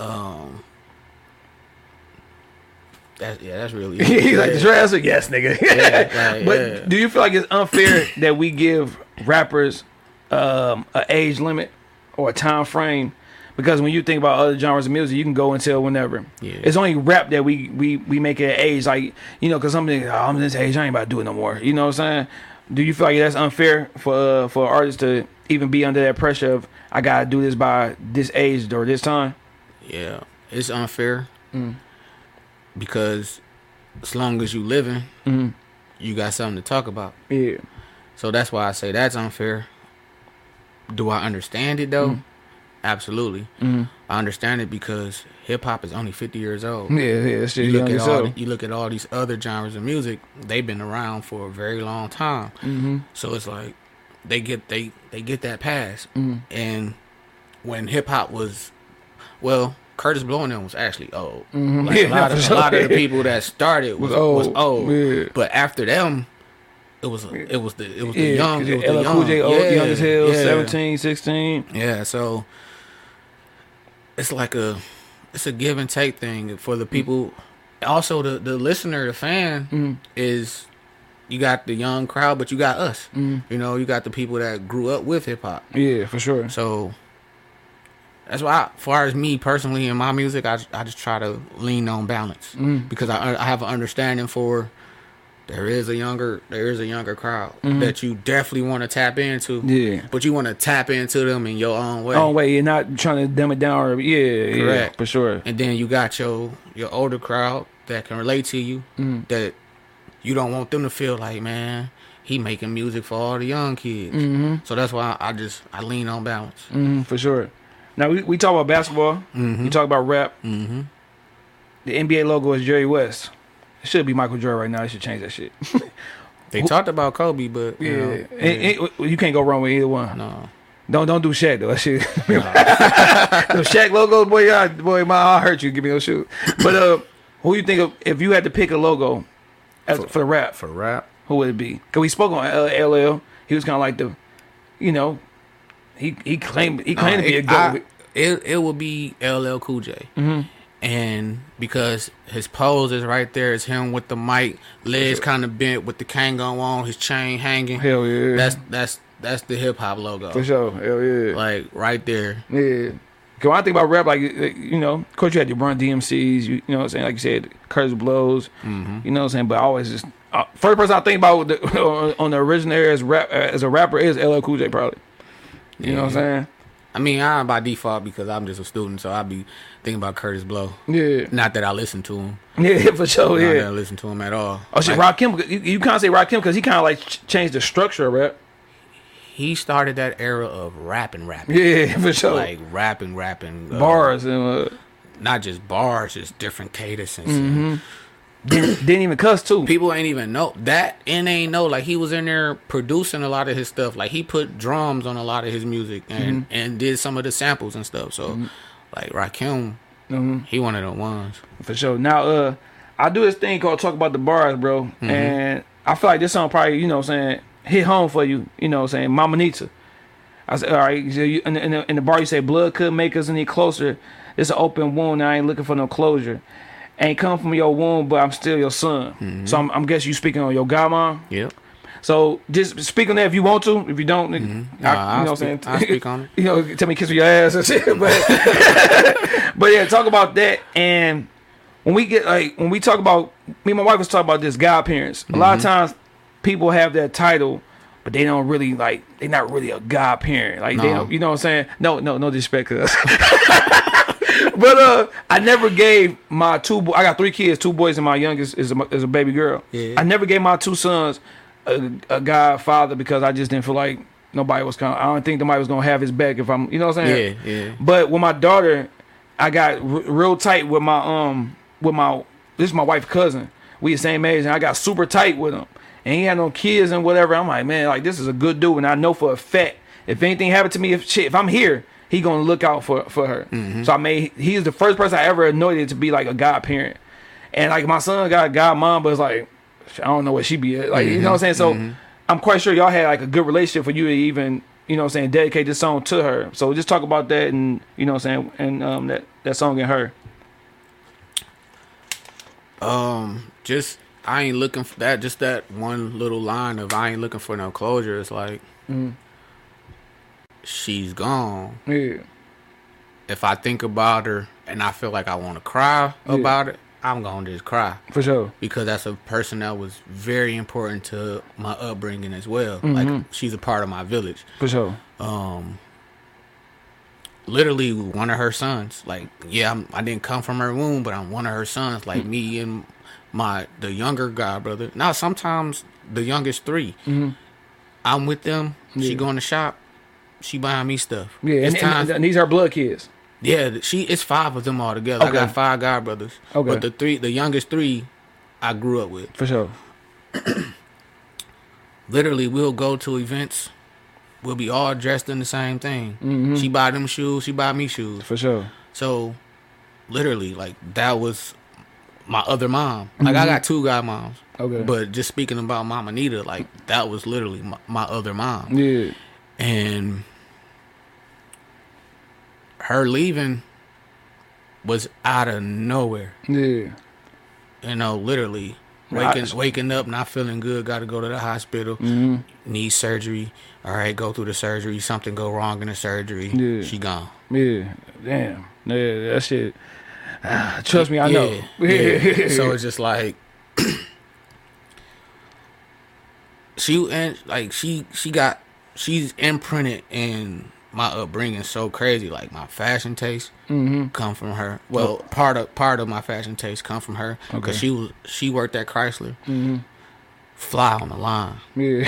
Um, that yeah, that's really [laughs] He's like, yeah. the short answer, yes, nigga. Yeah, like, [laughs] but yeah. do you feel like it's unfair that we give rappers um, an age limit or a time frame? Because when you think about other genres of music, you can go until whenever. Yeah. It's only rap that we we we make it age, like you know, because something oh, I'm this age, I ain't about to do it no more. You know what I'm saying? Do you feel like that's unfair for uh, for artists to even be under that pressure of I gotta do this by this age or this time? Yeah, it's unfair Mm. because as long as you living, Mhm. you got something to talk about. Yeah. So that's why I say that's unfair. Do I understand it though? Absolutely. Mhm. I understand it because hip hop is only 50 years old. Yeah, yeah, You look at all the, you look at all these other genres of music, they've been around for a very long time. Mm-hmm. So it's like they get they they get that pass. Mhm. And when hip hop was well, Kurtis Blow and them was actually old. Mhm. Like Yeah, a lot of sure. a lot of the people that started was, Was was old. old. Yeah. But after them, it was it was the it was the Yeah, young. It was the LL young. Cool J, old, yeah, young as hell, yeah. 17, 16. Yeah, so it's like a it's a give and take thing for the people. Also, the the listener, the fan Mhm. is you got the young crowd, but you got us. Mhm. You know, you got the people that grew up with hip hop. Yeah, for sure. So that's why, I, as far as me personally in my music, I I just try to lean on balance Mm. because I I have an understanding for there is a younger there is a younger crowd Mhm. that you definitely want to tap into. Yeah. But you want to tap into them in your own way. Oh wait, you're not trying to dumb it down or yeah, yeah, Correct. for sure. And then you got your your older crowd that can relate to you. Mm. That you don't want them to feel like, man, he making music for all the young kids. Mm-hmm. So that's why I just I lean on balance. Mm-hmm, for sure. Now we, we talk about basketball. Mhm. We talk about rap. Mm-hmm. The NBA logo is Jerry West. It should be Michael Jordan right now. They should change that shit. [laughs] They talked about Kobe, but yeah, you, know, It- it- you can't go wrong with either one. no. Don't don't do Shaq though. That shit. [laughs] the Shaq logo, boy, y'all, boy, my heart hurt you. Give me no shoot. But uh, who you think of if you had to pick a logo as, for, the rap? For rap, who would it be? Cause we spoke on LL. He was kind of like the, you know, he he claimed he claimed to be a goat. I- it it will be LL Cool J. hmm And because his pose is right there, it's him with the mic, legs kind of bent with the Kangol on, his chain hanging. Hell yeah, That's that's that's the hip hop logo. for sure. Hell yeah, Like right there. yeah. Cause when I think about rap, like you know, of course you had your Run DMCs. You, you know what I'm saying? Like you said, Kurtis Blows. Mm-hmm. You know what I'm saying? But I always just uh, first person I think about the, [laughs] on the original as rap as a rapper is LL Cool J probably. You know what I'm saying? I mean, I'm by default because I'm just a student, so I'll be thinking about Kurtis Blow. Yeah, Not that I listen to him. [laughs] yeah, for sure. Not that I Yeah. listen to him at all. Oh shit, Like, Rakim. You, you can't say Rakim because he kind of like ch- changed the structure of rap. He started that era of rapping, rapping. Yeah, [laughs] for sure. Like rapping, rapping. uh, Bars and uh, Not just bars, just different cadences. Mm-hmm. didn't, didn't even cuss too. People ain't even know that and ain't know like he was in there producing a lot of his stuff like he put drums on a lot of his music and Mm-hmm. and did some of the samples and stuff so like Rakim Mhm. he one of the ones For sure. Now, uh, I do this thing called talk about the bars, bro, and I feel like this song probably, you know, what I'm saying, hit home for you. You know, what I'm saying, Mama Nita. I said, all right. So you, in, the, in, the, in the bar, you say, blood could make us any closer. It's an open wound. I ain't looking for no closure. Ain't come from your womb, but I'm still your son. So I'm, I'm guessing you speaking on your godmom. yep So just speak on that if you want to. If you don't, I, Nah, you know what I'm saying. Speak on it. [laughs] you know, tell me kiss with your ass and shit. But [laughs] but yeah, talk about that. And when we get like when we talk about me and my wife was talking about this guy appearance. A lot of times people have that title, but they don't really like they're not really a god parent. Like they don't, you know what I'm saying? No, no, no disrespect to us. [laughs] but uh, I never gave my two. Bo- I got three kids, two boys, and my youngest is a, is a baby girl. Yeah. I never gave my two sons a, a godfather because I just didn't feel like nobody was gonna. I don't think nobody was gonna have his back if I'm. You know what I'm saying? Yeah, yeah. But with my daughter, I got r- real tight with my um with my this is my wife's cousin. We the same age, and I got super tight with him. And he had no kids and whatever. I'm like, man, like this is a good dude, and I know for a fact if anything happened to me, if shit, if I'm here, he gonna look out for for her. So I made he's the first person I ever anointed to be like a godparent. And like my son got a god mom, but it's like I don't know what she be at. Like you know what I'm saying. So I'm quite sure y'all had like a good relationship for you to even you know what I'm saying dedicate this song to her. So just talk about that and you know what I'm saying and um that that song and her. Um, just I ain't looking for that. Just that one little line of I ain't looking for no closure. It's like she's gone. Yeah. If I think about her and I feel like I want to cry about it, I'm gonna just cry For sure. because that's a person that was very important to my upbringing as well. Like mm-hmm. she's a part of my village. For sure. um literally one of her sons like yeah I'm, i didn't come from her womb but i'm one of her sons like mm. me and my the younger god brother now sometimes the youngest 3 mm-hmm. i'm with them she going to shop she buying me stuff Yeah. it's And, times and, and these are blood kids. Yeah she it's five of them all together i got five god brothers Okay. but the three the youngest three i grew up with For sure. [clears throat] literally we'll go to events we'll be all dressed in the same thing mm-hmm. she buy them shoes she buy me shoes For sure. So, literally, like that was my other mom. Like I mm-hmm. got two godmoms. Okay. But just speaking about Mama Nita, like that was literally my, my other mom. Yeah. And her leaving was out of nowhere. Yeah. You know, literally waking waking up, not feeling good, got to go to the hospital, Mm-hmm. need surgery. All right, go through the surgery. Something go wrong in the surgery. Yeah. She gone. Yeah. Damn. Yeah. That shit. Ah, [sighs] Trust me, I know. Yeah, yeah. so it's just like [clears throat] she and like she she got she's imprinted in my upbringing so crazy. Like my fashion taste Mm-hmm. come from her. Well, part of part of my fashion taste come from her because Okay. she was she worked at Chrysler. Mm-hmm. Fly on the line. yeah.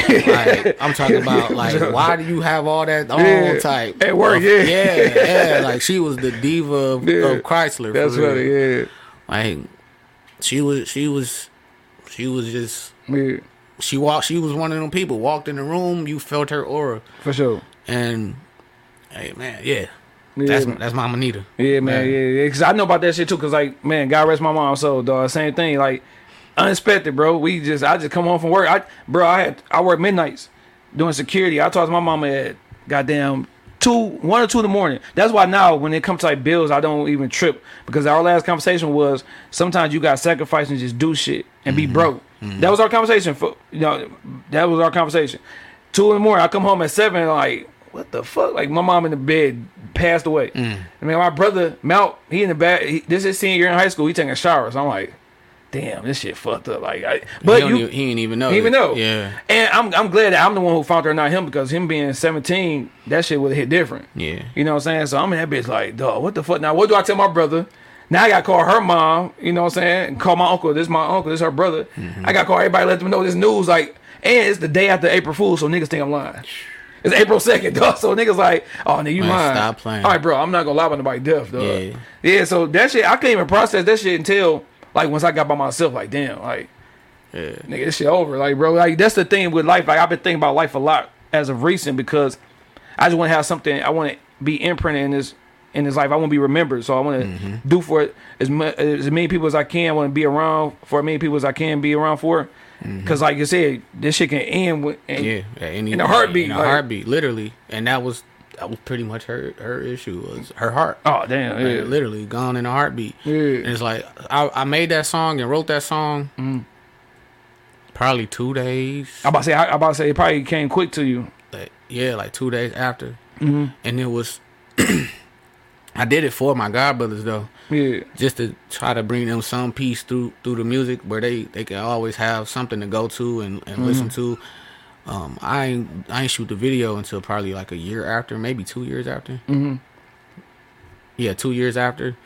Like I'm talking about [laughs] like why do you have all that on Yeah. type At work, of- yeah. yeah yeah like she was the diva of, Yeah. of Chrysler. That's funny. Yeah. Like she was she was she was just Yeah. she walked she was one of them people walked in the room you felt her aura For sure. and hey man yeah, Yeah, that's man. that's Mama Nita Yeah, man. Yeah, yeah. Cause I know about that shit too. Cause like, man, God rest my mom soul, dog. Same thing. Like, unexpected, bro. We just, I just come home from work. I, bro, I had, I work midnights doing security. I talked to my mama at goddamn two, one or two in the morning. That's why now when it comes to like bills, I don't even trip because our last conversation was sometimes you got to sacrifice and just do shit and be mm-hmm. broke. Mm-hmm. That was our conversation. For you know, that was our conversation. Two in the morning, I come home at seven. Like, what the fuck? Like my mom in the bed passed away. Mm. I mean, my brother Mount, he in the back. He, this is senior year in high school. He taking a shower. So I'm like, damn, this shit fucked up. Like, I, but he, you, even, he didn't even know he even know. yeah And I'm I'm glad that I'm the one who found her, not him, because him being 17, that shit would have hit different. yeah You know what I'm saying? So I'm in that bitch like, dog, what the fuck? Now, what do I tell my brother? Now I got to call her mom, you know what I'm saying? And call my uncle. This is my uncle. This is her brother. Mm-hmm. I got to call everybody, let them know this news. Like, and it's the day after April Fool, so niggas think I'm lying. [sighs] [laughs] It's April 2nd, dog. So niggas like, oh, nigga, you Man, lying. stop playing. All right, bro, I'm not going to lie about nobody death, dog. Yeah. Yeah, so that shit, I couldn't even process that shit until, like, once I got by myself, like, damn, like, yeah nigga, this shit over. Like, bro, like that's the thing with life. Like, I've been thinking about life a lot as of recent because I just want to have something. I want to be imprinted in this in this life. I want to be remembered. So I want to mm-hmm. do for it as mu- as many people as I can. I want to be around for as many people as I can be around for. Because, like you said, this shit can end with. And, yeah any, In a heartbeat, in a like- heartbeat literally and that was that was pretty much her her issue was her heart Oh damn! Like, Yeah. literally gone in a heartbeat. Yeah. And it's like I, I made that song and wrote that song Mm. probably two days. I about to say. I, I about to say it probably came quick to you. Like, yeah, like two days after. Mm-hmm. And it was [clears throat] I did it for my godbrothers though. Yeah. Just to try to bring them some peace through through the music where they, they can always have something to go to and, and Mm-hmm. listen to. Um, I ain't I ain't shoot the video until probably like a year after, maybe two years after. Mhm. yeah, two years after.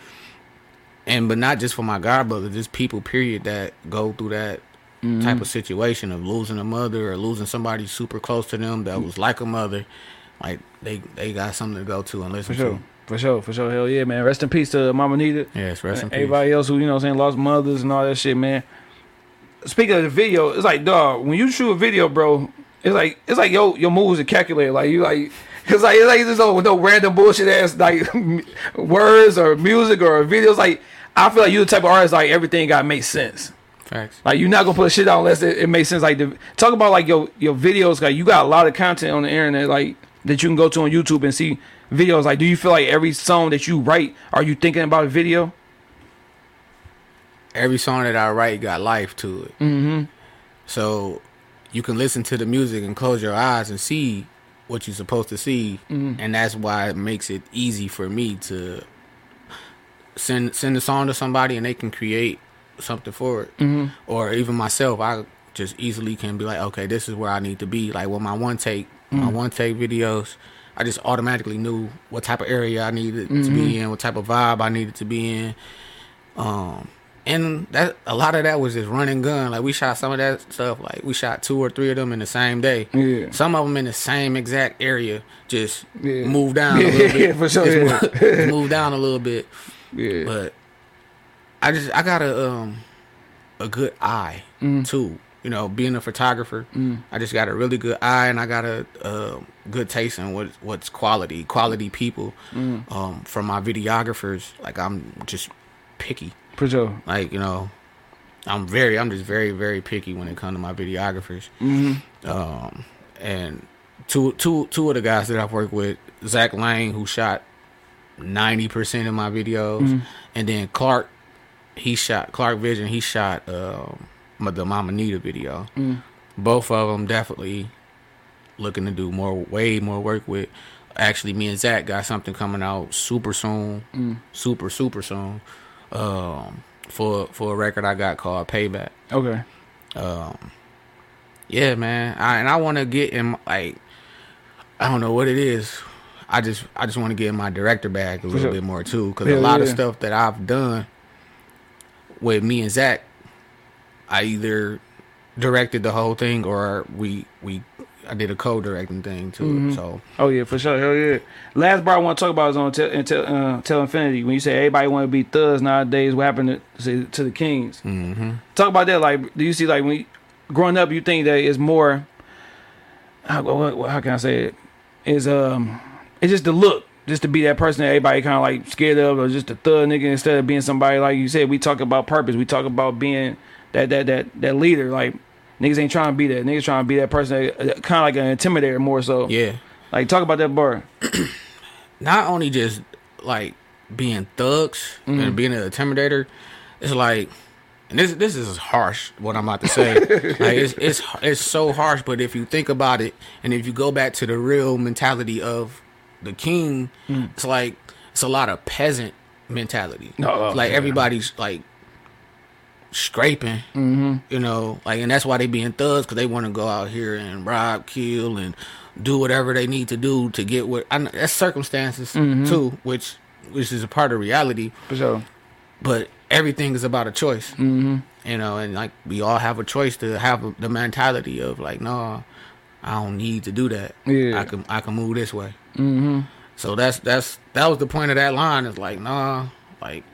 And but not just for my god brother, just people period that go through that Mm-hmm. type of situation of losing a mother or losing somebody super close to them that was like a mother. Like they they got something to go to and listen sure. to. For sure, for sure. Hell yeah, man. Rest in peace to Mama Nita. Yes, rest in peace. Everybody else who, you know what I'm saying, lost mothers and all that shit, man. Speaking of the video, it's like, dog, when you shoot a video, bro, it's like it's like yo your moves are calculated. Like you like [laughs] cause like it's like there's no no random bullshit ass like [laughs] words or music or videos. Like I feel like you the type of artist like everything gotta make sense. Facts. Like you're not gonna put shit out unless it, it makes sense. Like the, talk about like your your videos. Like you got a lot of content on the internet, like that you can go to on YouTube and see videos. Like, do you feel like every song that you write, are you thinking about a video? Every song that I write got life to it. Mm-hmm. So you can listen to the music and close your eyes and see what you're supposed to see, and that's why it makes it easy for me to send send a song to somebody and they can create something for it. Mm-hmm. Or even myself, I just easily can be like, okay, this is where I need to be. Like with my one take, my one take videos, I just automatically knew what type of area I needed to be in, what type of vibe I needed to be in. Um, and that a lot of that was just run and gun. Like we shot some of that stuff. Like we shot two or three of them in the same day. Yeah. Some of them in the same exact area. Just Yeah. move down a little bit. [laughs] for sure, Just move, just move down a little bit. Yeah, But I just I got a um a good eye Mm. too. You know, being a photographer, I just got a really good eye, and I got a, uh good taste in what what's quality, quality people. Mm. Um, from my videographers, like I'm just picky. for sure. Like you know, I'm very, I'm just very, very picky when it comes to my videographers. Mm-hmm. Um, and two, two, two of the guys that I've worked with, Zach Lang, who shot ninety percent of my videos, Mm-hmm. and then Clark, he shot Clark Vision, he shot um, the Mama Nita video. Mm. Both of them definitely looking to do more, way more work with. Actually, me and Zach got something coming out super soon, Mm. super super soon, um, for for a record I got called Payback. Okay. Yeah, man. I, and I want to get in like I don't know what it is. I just I just want to get in my director bag a little sure. bit more too, because Yeah, a lot of stuff that I've done with me and Zach, I either directed the whole thing or we we I did a co-directing thing too. Mm-hmm. So Oh yeah, for sure. Hell yeah. Last bar I want to talk about is on Tell, tell, uh, tell Infinity. When you say everybody want to be thugs nowadays, what happened to, to the Kings? Mm-hmm. Talk about that. Like, do you see like when you, growing up, you think that it's more? How, how can I say it? Is um, it's just the look, just to be that person that everybody kind of like scared of, or just a thug nigga instead of being somebody like you said. We talk about purpose. We talk about being that that that that leader. Like niggas ain't trying to be that. Niggas trying to be that person, kind of like an intimidator more so. yeah, Like talk about that bar. [clears throat] not only just like being thugs Mm-hmm. and being an intimidator, it's like, and this this is harsh what I'm about to say. [laughs] like it's it's it's so harsh, but if you think about it, and if you go back to the real mentality of the king, Mm. it's like it's a lot of peasant mentality. Oh, like yeah. everybody's like scraping, mm-hmm. you know, like, and that's why they being thugs because they want to go out here and rob, kill, and do whatever they need to do to get what. I know, that's circumstances Mm-hmm. too, which which is a part of reality. For sure. But everything is about a choice, mm-hmm. you know, and like we all have a choice to have the mentality of like, no, I don't need to do that. Yeah. I can I can move this way. Mm-hmm. So that's that's that was the point of that line. Is like, nah, like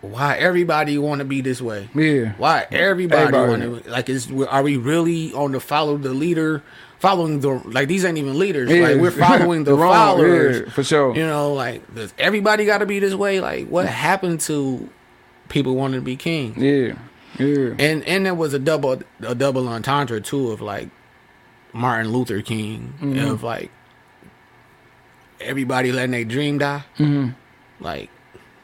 why everybody want to be this way? Yeah. Why everybody, Everybody. want to like? Is are we really on the follow the leader? Following the like these ain't even leaders. Yeah. Like we're [laughs] following the, The wrong- followers. yeah, for sure. You know, like does everybody got to be this way? Like what happened to people wanting to be king? Yeah. Yeah. And and there was a double a double entendre too of like Martin Luther King Mm-hmm. of like everybody letting their dream die. Mm-hmm. Like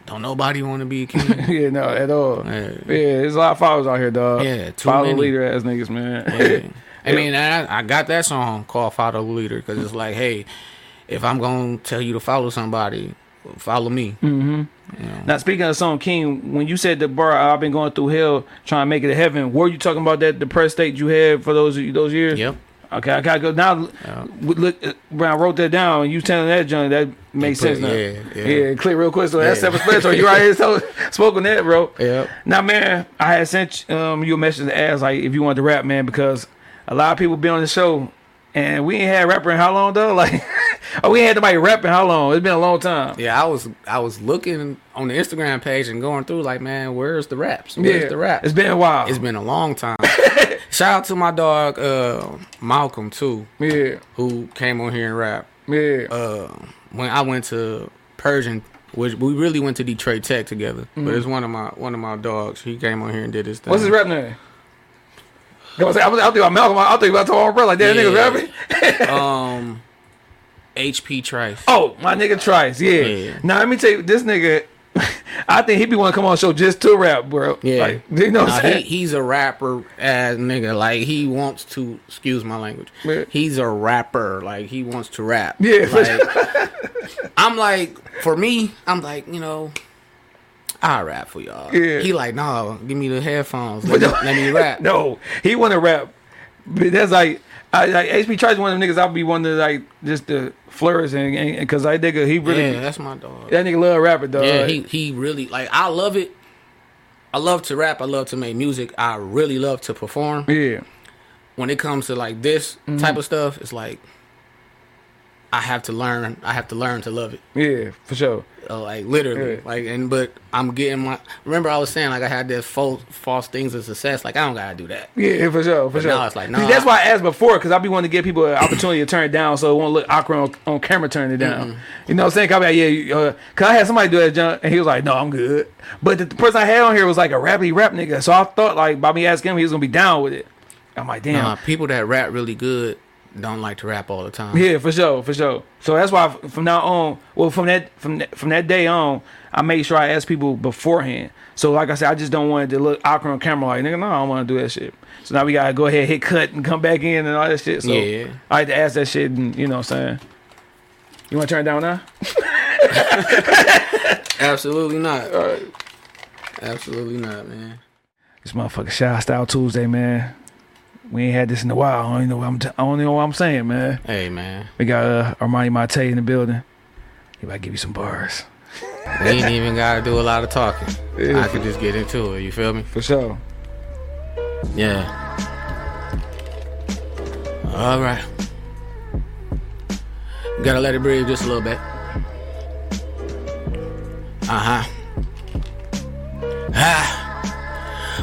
don't nobody want to be a [laughs] king. yeah, no, at all. Yeah. Yeah, there's a lot of followers out here, dog. Yeah, too follow many. leader ass niggas, man. Yeah. I [laughs] mean, I, I got that song called "Follow the Leader" because it's like, hey, if I'm gonna tell you to follow somebody, follow me. Mm-hmm. Now speaking of song King, when you said the bar, I've been going through hell trying to make it to heaven. Were you talking about that depressed state you had for those those years? Yep. Okay, I gotta go now. w- Look, uh, when I wrote that down, you telling that Johnny, that makes put- sense now. yeah, yeah. yeah, click real quick. So that's Yeah. self-explanatory. You right [laughs] here so, spoke on that, bro. Yeah. Now, man, I had sent um, you a message to ask like if you wanted to rap, man, because a lot of people been on the show, and we ain't had rapper in how long though? [laughs] Like, oh, we ain't had nobody rapping how long? It's been a long time. Yeah, I was I was looking on the Instagram page and going through like, man, where's the raps? Where's the rap? It's been a while. It's been a long time. [laughs] Shout out to my dog uh, Malcolm too, yeah, who came on here and rap. yeah. Uh, when I went to Pershing, which we really went to Detroit Tech together, but it's one of my one of my dogs. He came on here and did his thing. What's his rap name? I was, I was, I think about Malcolm. I think about Tom bro. Like that Yeah. nigga rapping. [laughs] Um, HP Trice. Oh, my nigga Trice. Yeah. Yeah. Now let me tell you, this nigga. [laughs] I think he be want to come on the show just to rap, bro. Yeah. Like, you know what Nah, he, he's a rapper as nigga. Like he wants to excuse my language. He's a rapper. Like he wants to rap. Yeah, Like, [laughs] I'm like, for me, I'm like, you know, I rap for y'all. Yeah. He like, no, give me the headphones. Let, me, let me rap. [laughs] no, he want to rap. But that's like, I, like HP Trice one of them niggas. I'll be one to like just to flourish and because I nigga he really yeah, that's my dog. that nigga love rapper dog. Yeah, he he really like. I love it. I love to rap. I love to make music. I really love to perform. yeah. When it comes to like this Mm-hmm. type of stuff, it's like I have to learn. I have to learn to love it. Yeah, for sure. Uh, like literally, Yeah. like and but I'm getting my. Remember, I was saying like I had this false false things of success. Like I don't gotta do that. Yeah, for sure, for But sure. now it's like, See, nah, that's why I asked before because I be wanting to give people an opportunity to turn it down so it won't look awkward on, on camera turning it down. You know what I'm saying? 'Cause I be like, yeah, uh, cause I had somebody do that junk and he was like, no, I'm good. But the, the person I had on here was like a rappy rap nigga, so I thought like by me asking him, he was gonna be down with it. I'm like, damn. Nah, people that rap really good don't like to rap all the time. Yeah, for sure, for sure. So that's why from now on, well, from that from that, from that day on, I made sure I asked people beforehand. So like I said, I just don't want it to look awkward on camera. Like nigga, no, I don't want to do that shit. So now we gotta go ahead, hit cut, and come back in and all that shit. So Yeah. I had to ask that shit, and you know what I'm saying. You want to turn it down now? [laughs] Absolutely not. Absolutely not, man. This motherfucker Shy Style Tuesday, man. We ain't had this in a while. I don't even know what I'm. T- I don't even know what I'm saying, man. Hey, man. We got uh, Armani Monté in the building. He about to give you some bars We ain't even gotta do a lot of talking. Yeah. I could just get into it. You feel me? for sure. Yeah. All right. Gotta let it breathe just a little bit. Uh huh. Ah.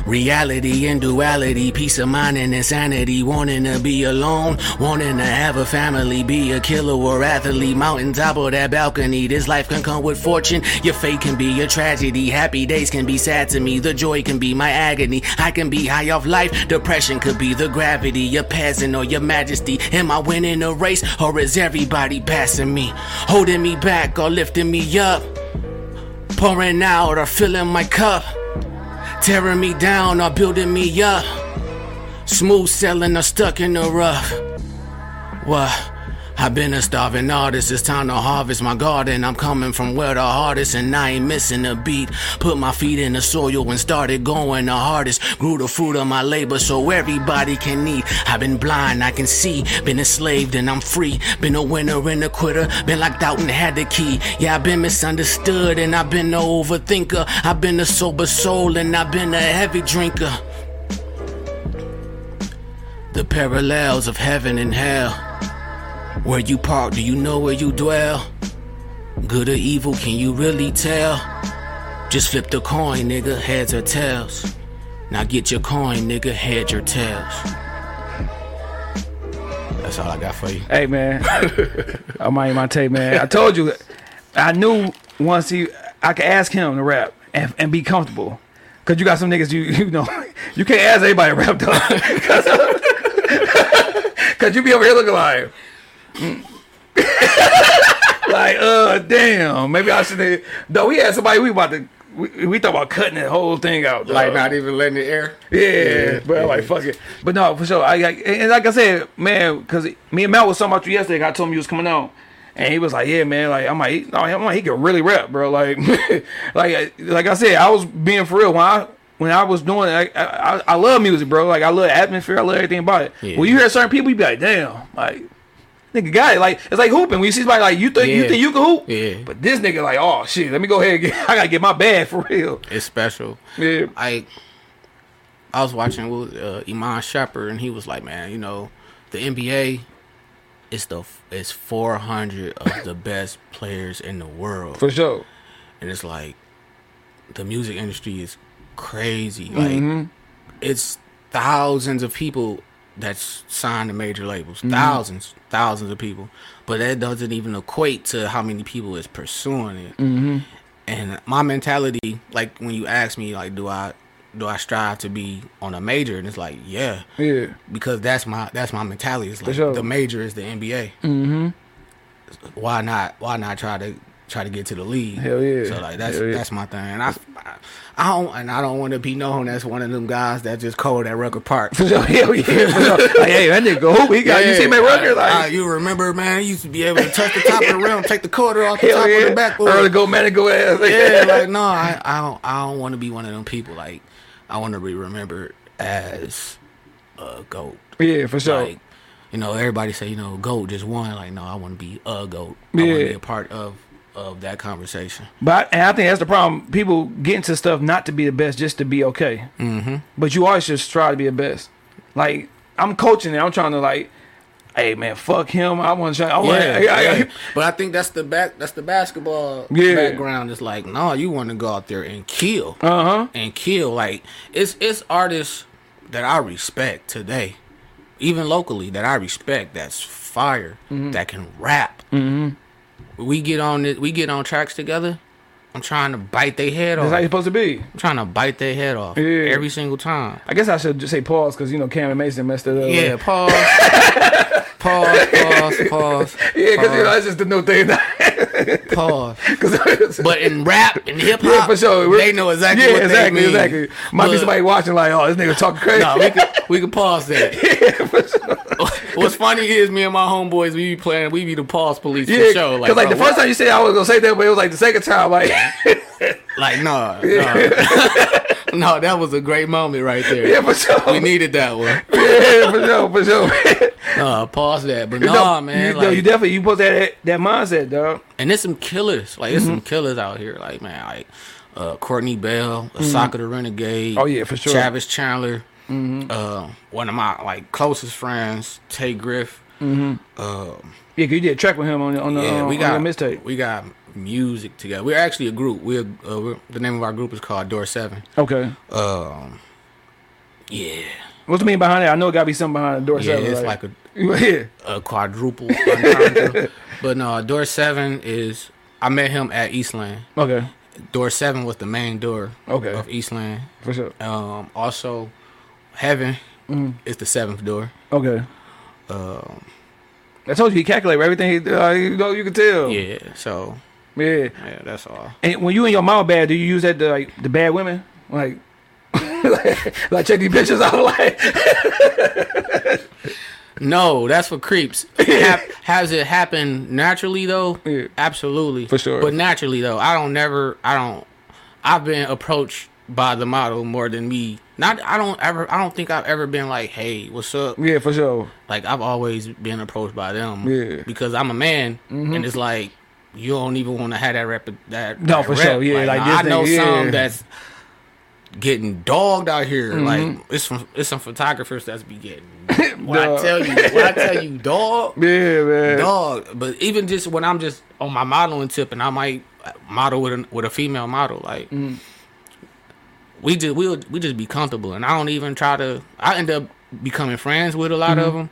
Reality and duality, peace of mind and insanity, wanting to be alone, wanting to have a family, be a killer or athlete, mountain top of that balcony. This life can come with fortune, your fate can be a tragedy. Happy days can be sad to me, the joy can be my agony. I can be high off life, depression could be the gravity, your peasant or your majesty. Am I winning a race or is everybody passing me, holding me back or lifting me up? Pouring out or filling my cup. Tearing me down or building me up. Smooth sailing or stuck in the rough. What? I've been a starving artist, it's time to harvest my garden. I'm coming from where the hardest, and I ain't missing a beat. Put my feet in the soil and started going the hardest. Grew the fruit of my labor so everybody can eat. I've been blind, I can see. Been enslaved and I'm free. Been a winner and a quitter. Been locked out and had the key. Yeah, I've been misunderstood and I've been an overthinker. I've been a sober soul and I've been a heavy drinker. The parallels of heaven and hell. Where you park, do you know where you dwell? Good or evil, can you really tell? Just flip the coin, nigga, heads or tails. Now get your coin, nigga, heads or tails. That's all I got for you. Hey man, [laughs] Armani Monté, man. I told you, I knew once he, I could ask him to rap and, and be comfortable. Cause you got some niggas you [laughs] you know you can't ask anybody to rap though. [laughs] Cause, Cause you be over here looking like. [laughs] like uh damn maybe I should have though we had somebody we about to we, we thought about cutting that whole thing out dog. Like not even letting it air. Yeah, but I'm like fuck it. But no, for sure. I, I and like I said, man, because me and Matt was talking about you yesterday. I told him you was coming on, and he was like, "Yeah, man. Like I'm like, I'm like, he can really rap, bro. Like, [laughs] like, like I said, I was being for real when I when I was doing it, I, I, I love music, bro. Like I love atmosphere. I love everything about it. Yeah. When you hear certain people, you be like, damn, like nigga got it. Like it's like hooping. When you see somebody like you think you think you can hoop, Yeah. But this nigga like, oh shit, let me go ahead and get. [laughs] I gotta get my bag for real. It's special. Yeah. I I was watching with uh, Iman Shumpert, and he was like, "Man, you know, the NBA is the is 400 of the [laughs] best players in the world, For sure. and it's like the music industry is crazy. Like Mm-hmm. it's thousands of people that's signed to major labels, Mm-hmm. thousands, thousands of people, but that doesn't even equate to how many people is pursuing it. Mm-hmm. And my mentality, like when you ask me, like, do I do I strive to be on a major? And it's like, yeah, Yeah. because that's my that's my mentality. It's like sure. the major is the NBA. Mm-hmm. Why not? Why not try to try to get to the league? Hell yeah. So like that's yeah. that's my thing. And I, I don't and I don't want to be known as one of them guys that just cold at Rucker Park. [laughs] For sure. Hell yeah. [laughs] Like, hey, that nigga go hoop. He got you see at Rucker like. Uh, you remember, man? He used to be able to touch the top of the rim, [laughs] take the quarter off the Hell top yeah. of the backboard. Early go man and go ass. yeah, like no, I, I don't I don't want to be one of them people. Like I want to be remembered as a goat. yeah, for sure. Like you know, everybody say you know goat just one. Like no, I want to be a goat. I want Yeah. to be a part of of that conversation. But and I think that's the problem. People get into stuff not to be the best, just to be okay. Mm-hmm. But you always just try to be the best. Like I'm coaching and I'm trying to like, hey man, fuck him. I want to. I want. Yeah, I, I, yeah. but I think that's the back. That's the basketball Yeah. background. It's like no, you want to go out there and kill. uh huh. and kill. Like it's it's artists that I respect today, even locally that I respect. That's fire. Mm-hmm. That can rap. Mm-hmm. We get on it. We get on tracks together. I'm trying to bite their head off. That's how you're supposed to be. I'm trying to bite their head off Yeah. every single time. I guess I should just say pause because you know Cam and Mason messed it up. Yeah, pause. [laughs] pause, [laughs] pause, pause. yeah, because you know that's just the new thing. Pause. 'Cause- [laughs] But in rap and hip hop, yeah, for sure. We're- they know exactly yeah, what exactly, mean. exactly. Might be somebody watching like, oh, this nigga talking crazy. No, we could we could pause that. [laughs] What's funny is me and my homeboys we be playing we be the pause police yeah, for sure. because like, the bro, first time you said I was gonna say that, but it was like the second time, like, like no, no, no, that was a great moment right there. yeah, for sure. We needed that one. [laughs] yeah, for sure, for sure. Uh, pause that, but no, know, man, you, like, no, you definitely you put that that mindset, dog. and there's some killers. Like there's Mm-hmm. some killers out here. Like man, like uh, Courtney Bell, Asaka the Renegade. Mm-hmm. Oh, yeah, for sure. Travis Chandler. Uh, one of my like closest friends, Tay Griff. Yeah, 'cause you did a track with him on the on the, Yeah, uh, we on got your mixtape. We got music together. We're actually a group. We're, uh, we're the name of our group is called Door Seven. Okay, Um, yeah, what's the mean behind that? I know it got to be something behind the door. yeah, seven, it's like a, [laughs] yeah, a quadruple. [laughs] but no, Door Seven is. I met him at Eastland. okay, Door Seven was the main door Okay. of Eastland. for sure. Um, also, Heaven Mm-hmm. is the seventh door. Okay, Um, I told you he calculated everything. He, uh, you know, you can tell. yeah, so yeah. yeah, that's all. And when you and your mama bad, do you use that to like the bad women? Like, [laughs] like check these bitches out. [laughs] Like, No, that's for creeps. [laughs] Hap- has it happened naturally though? Yeah. Absolutely, For sure. But naturally though, I don't never. I don't. I've been approached by the model more than me. Not. I don't ever. I don't think I've ever been like, "Hey, what's up?" yeah, for sure. Like I've always been approached by them. Yeah. Mm-hmm. Because I'm a man, and it's like you don't even want to have that rep. That No, that for rep. sure. Yeah, like this I know thing, yeah. some that's getting dogged out here. Mm-hmm. Like it's some it's some photographers that's be getting. [laughs] When I tell you, when I tell you, [laughs] dog, Yeah, man. dog. But even just when I'm just on my modeling tip, and I might model with a with a female model, like Mm. we just we we just be comfortable, and I don't even try to. I end up becoming friends with a lot of them,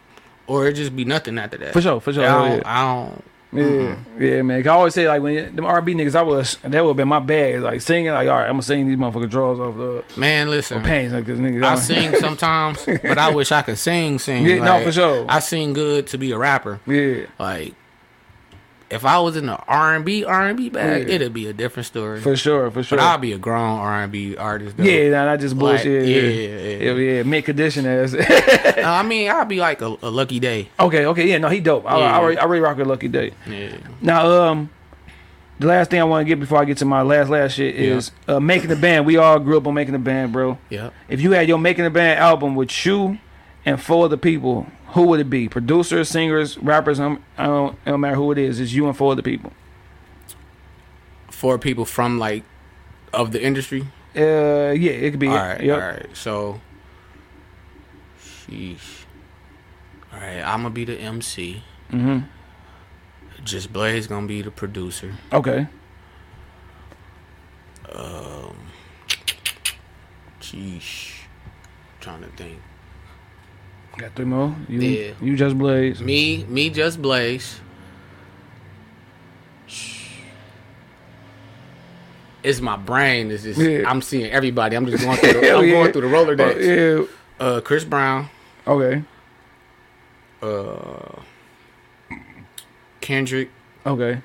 or it just be nothing after that. Mm-hmm. For sure, for sure, I don't. I don't Yeah, mm-hmm. yeah, man. 'Cause I always say like when them R&B niggas, I was that would have been my bag. Like singing, like all right, I'm gonna sing these motherfucking drawers off the man, listen. pants, like, cause niggas. I sing sometimes, but I [laughs] wish I could sing. Sing, Yeah, no, for sure. I sing good to be a rapper. Yeah, Like, if I was in the R and B R and B bag, Yeah. it'd be a different story. for sure, for sure. but I'll be a grown R and B artist. Though. yeah, nah, not just Like, bullshit. yeah, yeah, yeah. yeah, yeah. Mint Condition ass. Uh, [laughs] I mean, I'll be like a, a Lucky Daye. okay, okay, yeah, no, he dope. I, I, Yeah. already, I really rock with Lucky Daye. Yeah. Now, um, the last thing I want to get before I get to my last last shit is uh, making the band. We all grew up on making the band, bro. Yep. If you had your making the band album with you and four other people, who would it be? Producers, singers, rappers? I don't, it don't matter who it is. It's you and four other people. Four people from like of the industry. Uh, yeah, it could be. All right, Yep. all right. So, sheesh. All right, I'm gonna be the MC. Mm-hmm. Just Blaze gonna be the producer. Okay. Um, Sheesh. Trying to think. Got three more. You, Yeah. you just blaze. Me, me, just Blaze. It's my brain. Is just Yeah. I'm seeing everybody. I'm just going [laughs] through. The, I'm yeah. going through the roller. Oh, yeah. Uh, Chris Brown, Okay. uh, Kendrick. Okay.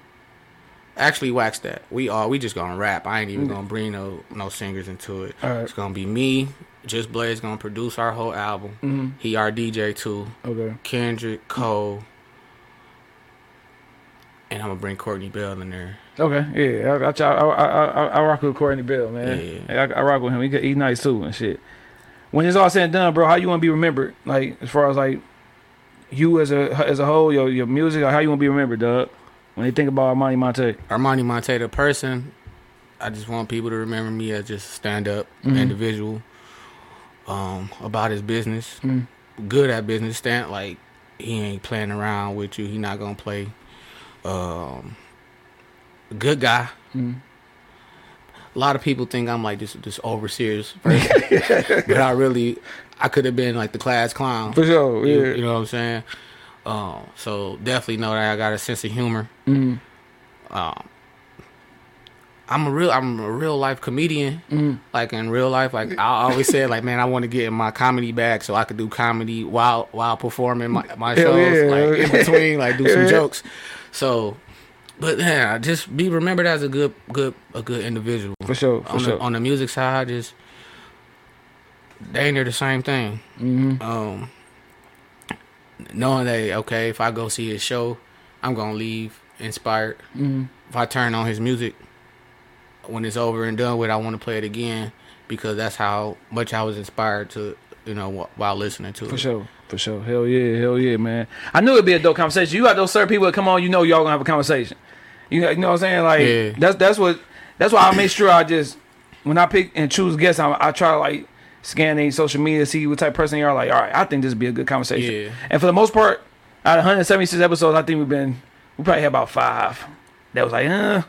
Actually, wax that. We are. We just gonna rap. I ain't even gonna bring no no singers into it. All right. It's gonna be me. Just Blaze gonna produce our whole album. He our DJ too. Okay. Kendrick, Cole, and I'm gonna bring Courtney Bell in there. Okay. Yeah. I, I, I, I, I, rock with Courtney Bell, man. Yeah. I, I rock with him. He, he nice too and shit. When it's all said and done, bro, how you want to be remembered? Like as far as like you as a as a whole, your your music, how you want to be remembered, Doug? When they think about Armani Monté. Armani Monté, the person, I just want people to remember me as just a stand up Mm-hmm. individual. Um, about his business, Mm. good at business. Stand like he ain't playing around with you. He not gonna play. Um, good guy. Mm. A lot of people think I'm like this this over serious person, [laughs] but I really I could have been like the class clown. For sure. You, Yeah. you know what I'm saying? Um, so definitely know that I got a sense of humor. Mhm. Um, I'm a real I'm a real life comedian. Mm-hmm. Like in real life, like I always said, like man, I want to get in my comedy bag so I could do comedy while while performing my, my Hell shows, yeah. like in between, like do [laughs] some Yeah. jokes. So, but yeah, just be remembered as a good good a good individual. For sure. For on sure. the on the music side, just they ain't there the same thing. mm-hmm. Um, knowing that okay, if I go see his show, I'm gonna leave inspired. Mhm. If I turn on his music when it's over and done with, I want to play it again because that's how much I was inspired to, you know, while listening to For it. For sure. For sure. Hell yeah. Hell yeah, man. I knew it'd be a dope conversation. You got those certain people that come on, you know y'all gonna have a conversation. You know, you know what I'm saying? Like Yeah. that's that's what that's why I make sure I just when I pick and choose guests, I, I try to like scan their social media, see what type of person you are. Like, all right, I think this would be a good conversation. Yeah. And for the most part, out of 176 episodes, I think we've been we probably had about five. That was like, uh,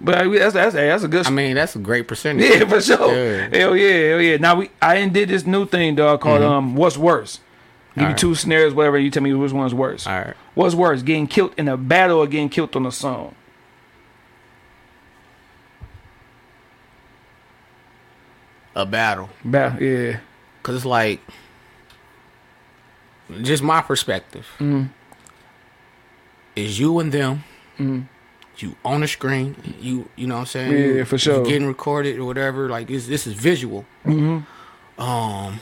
but that's that's that's a good. I mean, that's a great percentage. Yeah, for sure. Yeah. Hell yeah, hell yeah. Now we I did this new thing, dog, called um What's Worse? Give you Alright. two snares, whatever, you tell me which one's worse. All right. What's worse, getting killed in a battle or getting killed on a song? A battle. Battle, yeah. Cause it's like just my perspective. Mhm. Is you and them. Mhm. You on the screen. You you know what I'm saying. Yeah, for sure. You getting recorded or whatever. Like this this is visual. hmm Um.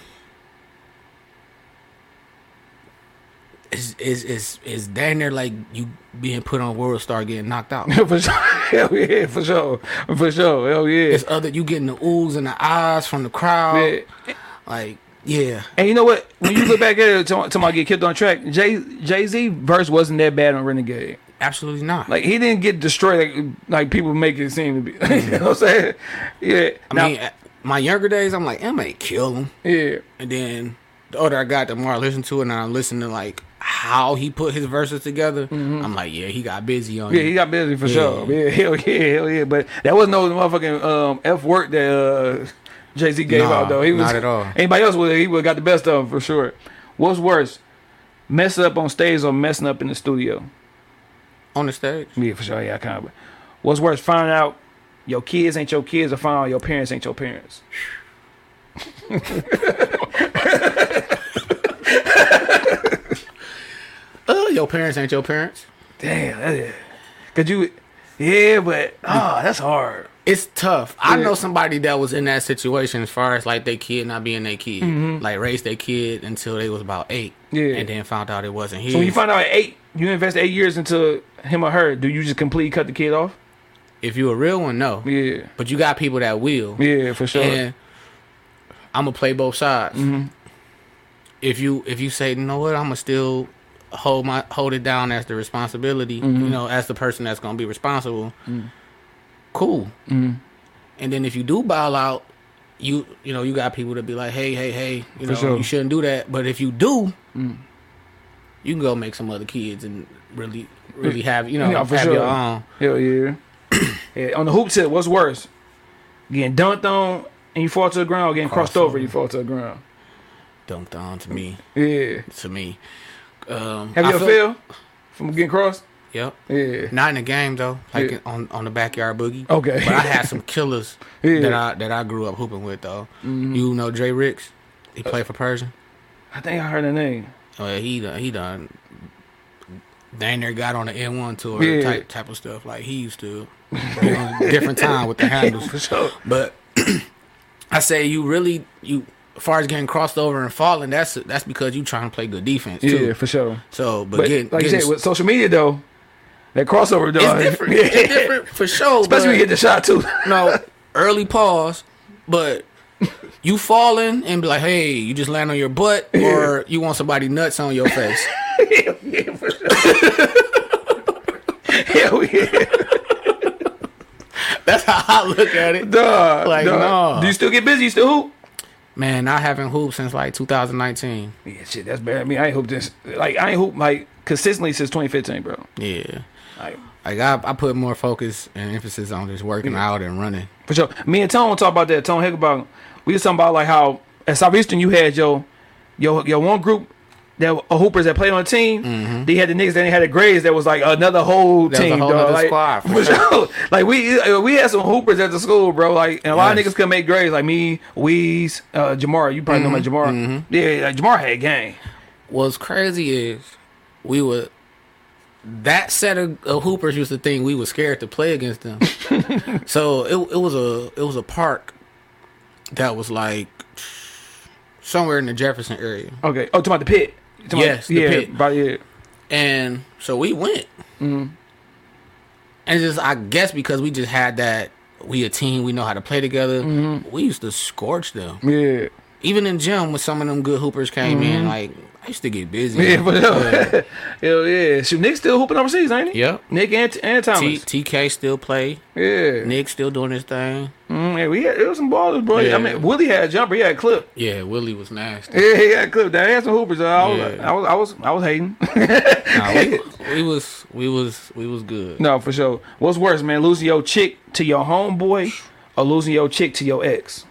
Is is is is down there like you being put on World Star getting knocked out? [laughs] for sure. Hell yeah, for sure. For sure. Hell yeah. It's other you getting the oohs and the eyes from the crowd. Yeah. Like yeah, And you know what? When you look back at it, to, to my get killed on track, Jay Jay Z verse wasn't that bad on Renegade. Absolutely not. Like he didn't get destroyed like like people make it seem to be. [laughs] you know what I'm saying? Yeah. I Now- mean, my younger days, I'm like, I may kill him. yeah. And then the older I got, the more I listen to it, and I listen to like how he put his verses together. I'm like, yeah, he got busy on Yeah, he got busy for Yeah. sure. Yeah, [laughs] hell yeah, hell yeah. But that was no motherfucking um, F work that uh, Jay Z gave Nah, out though. He was not at all. Anybody else would he would got the best of him for sure. What's worse, messing up on stage or messing up in the studio? On the stage. Yeah, for sure. Yeah, kind of. What's worse, finding out your kids ain't your kids or finding out your parents ain't your parents? [laughs] Uh, your parents ain't your parents. Damn, that is, could you? Yeah, but oh, that's hard. It's tough. I know somebody that was in that situation as far as like their kid not being their kid, like raised their kid until they was about eight, Mm-hmm. Yeah. and then found out it wasn't his. So when you find out at eight, you invest eight years into him or her. Do you just completely cut the kid off? if you a real one, no. Yeah. But you got people that will. Yeah, for sure. And I'm gonna play both sides. Mm-hmm. If you if you say, you know what, I'm gonna still hold my hold it down as the responsibility, Mm-hmm. you know, as the person that's gonna be responsible. Cool. Mm-hmm. And then if you do bow out, you you know you got people to be like, hey hey hey, you For know sure. Mm. you shouldn't do that. But if you do, you can go make some other kids and really really have you know Yeah, for have sure. your own. Hell yeah. [clears throat] yeah. On the hoop tip, what's worse? Getting dunked on and you fall to the ground, or getting crossed over, you fall to the ground. Dunked on to me Yeah. to me. Um, Have I you ever failed from getting crossed? Yep. Yeah. Not in the game though, like Yeah. on on the backyard boogie. Okay. But I had some killers [laughs] Yeah. Mm-hmm. that I that I grew up hooping with though. You know Jay Ricks? He played for Pershing. I think I heard the name. Oh yeah, he done he done dang near got on the AND1 tour Yeah. type type of stuff. Like he used to on a different [laughs] time with the handles. For sure. But [clears throat] I say you really you as far as getting crossed over and falling, that's that's because you trying to play good defense too. Yeah, for sure. So, but, But getting, like you said, with social media though, that crossover though, it's different. [laughs] Yeah. It's different for sure. Especially when you get the shot too. no [laughs] early pause, but you falling and be like, hey, you just land on your butt, [laughs] or you want somebody nuts on your face. [laughs] yeah, for sure. Hell yeah. That's how I look at it. Duh. Like, duh. no. Do you still get busy? You still hoop? Man, I haven't hooped since like 2019. Yeah, shit, that's bad. I mean, I ain't hoop this. Like, I ain't hoop like consistently since 2015, bro. Yeah, Like, like I, I put more focus and emphasis on just working out and running. for sure. Me and Tone talk about that. Tone Hickenbach. We was talking about like how at Southeastern you had your your your one group that uh, hoopers that played on the team. They had the niggas. Then they had the grades that was like another whole Mm-hmm. That was a team. whole dog. Like, squad, for [laughs] for sure. Like we uh, we had some hoopers at the school, bro. Like and a lot of niggas could make grades. Like me, Weez, uh, Jamar. You probably know my Mm-hmm. Jamar. Yeah, like Jamar had game. What's crazy is we would that set of, of hoopers used to think we were scared to play against them. [laughs] so it it was a it was a park that was like somewhere in the Jefferson area. Okay. Oh, talking about the pit. Talking Yes, the yeah, pit. Yeah. And so we went. Mm-hmm. And just I guess because we just had that we a team, we know how to play together. We used to scorch them. Yeah. Even in gym when some of them good hoopers came in, like I used to get busy. Yeah, for Yeah. [laughs] Hell yeah. Shoot, Nick still hooping overseas, ain't he? Yep. Nick and, and T- Thomas. TK still play. yeah. Nick still doing his thing. Mm, yeah, we had, it was some ballers, bro. I mean, Willie had a jumper. He had a clip. Yeah, Willie was nasty. Yeah, he had a clip. They had some hoopers. I was, Yeah. I was, I was, I was hating. [laughs] Nah, we, we was we was we was good. no, for sure. What's worse, man? Losing your chick to your homeboy or losing your chick to your ex?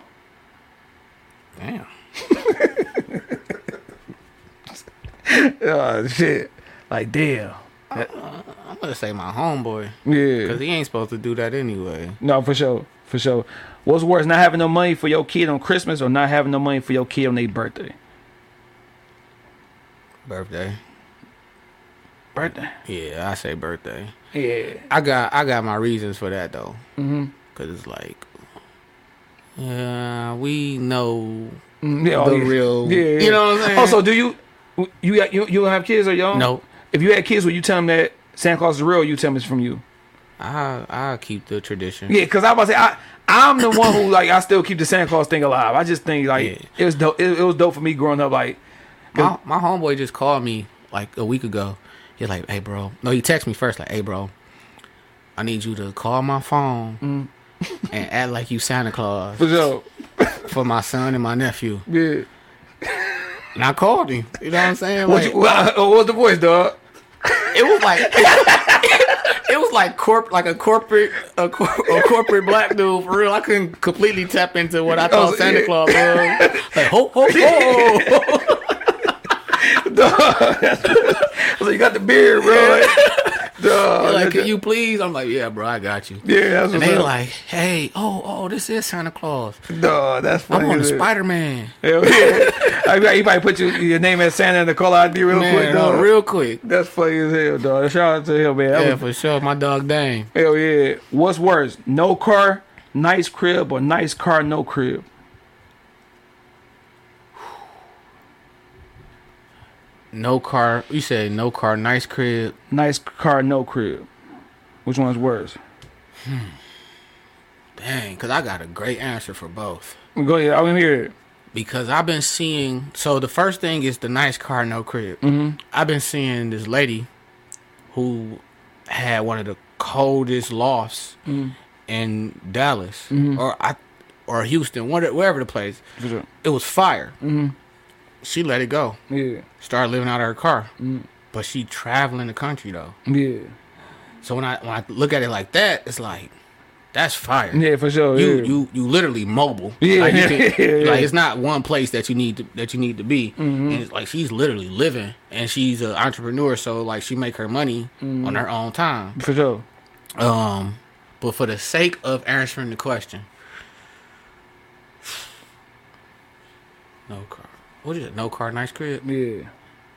Damn. [laughs] [laughs] Oh shit! Like damn. I'm gonna say my homeboy Yeah. because he ain't supposed to do that anyway. No, for sure, for sure. What's worse, not having no money for your kid on Christmas or not having no money for your kid on their birthday? Birthday. Birthday. Yeah, I say birthday. Yeah. I got I got my reasons for that though. Mm-hmm. Cause it's like, yeah, we know Mm, yeah, the oh, yeah. real. Yeah, yeah. You know what I'm saying? Also, do you you got you you don't have kids or don't? no, If you had kids, would you tell them that Santa Claus is real? You tell them it's from you. I I keep the tradition. Yeah, because I was say I I'm the one who [coughs] like I still keep the Santa Claus thing alive. I just think like Yeah. it was dope. It, it was dope for me growing up. Like My my homeboy just called me like a week ago. He's like, "Hey, bro." No, he texted me first like, "Hey, bro, I need you to call my phone mm. and act like you Santa Claus for sure. for my son and my nephew." Yeah. And I called him. You know what I'm saying? What, Like, you, uh, what, what was the voice, dog? it was like [laughs] it was like corp like a corporate a, cor- a corporate black dude for real. I couldn't completely tap into what I Oh, thought Santa yeah. Claus was. [laughs] Like ho ho ho. dog. [laughs] So you got the beard, bro. Like, dog. like, can you please? I'm like, yeah, bro, I got you. yeah, that's And they up. like, hey, oh, oh, this is Santa Claus. dog, that's funny. I'm on the as hell. Spider Man. Hell yeah. [laughs] I you probably put your, your name as Santa in the caller ID real quick, dog. uh, real quick. That's funny as hell, dog. Shout out to him, man. That Yeah, was- for sure. My dog Dame. hell yeah. What's worse, no car, nice crib, or nice car, no crib? No car. You said no car, nice crib. Nice car, no crib. Which one's worse? Hmm. dang, because I got a great answer for both. Go ahead. I want to hear it. Because I've been seeing. So the first thing is the nice car, no crib. Mm-hmm. I've been seeing this lady who had one of the coldest lofts mm-hmm. in Dallas mm-hmm. or I or Houston, whatever, wherever the place. It was fire. Mm-hmm. She let it go. Yeah. Started living out of her car. But she traveling the country though. Yeah. So when I when I look at it like that, it's like that's fire. Yeah, for sure. You yeah. you you literally mobile. Yeah, like, can- [laughs] yeah. like it's not one place that you need to that you need to be. Mm-hmm. And it's like she's literally living, and she's an entrepreneur, so like she make her money Mm-hmm. on her own time. for sure. Um, but for the sake of answering the question, [sighs] no car. What is it? No car, nice crib. Yeah.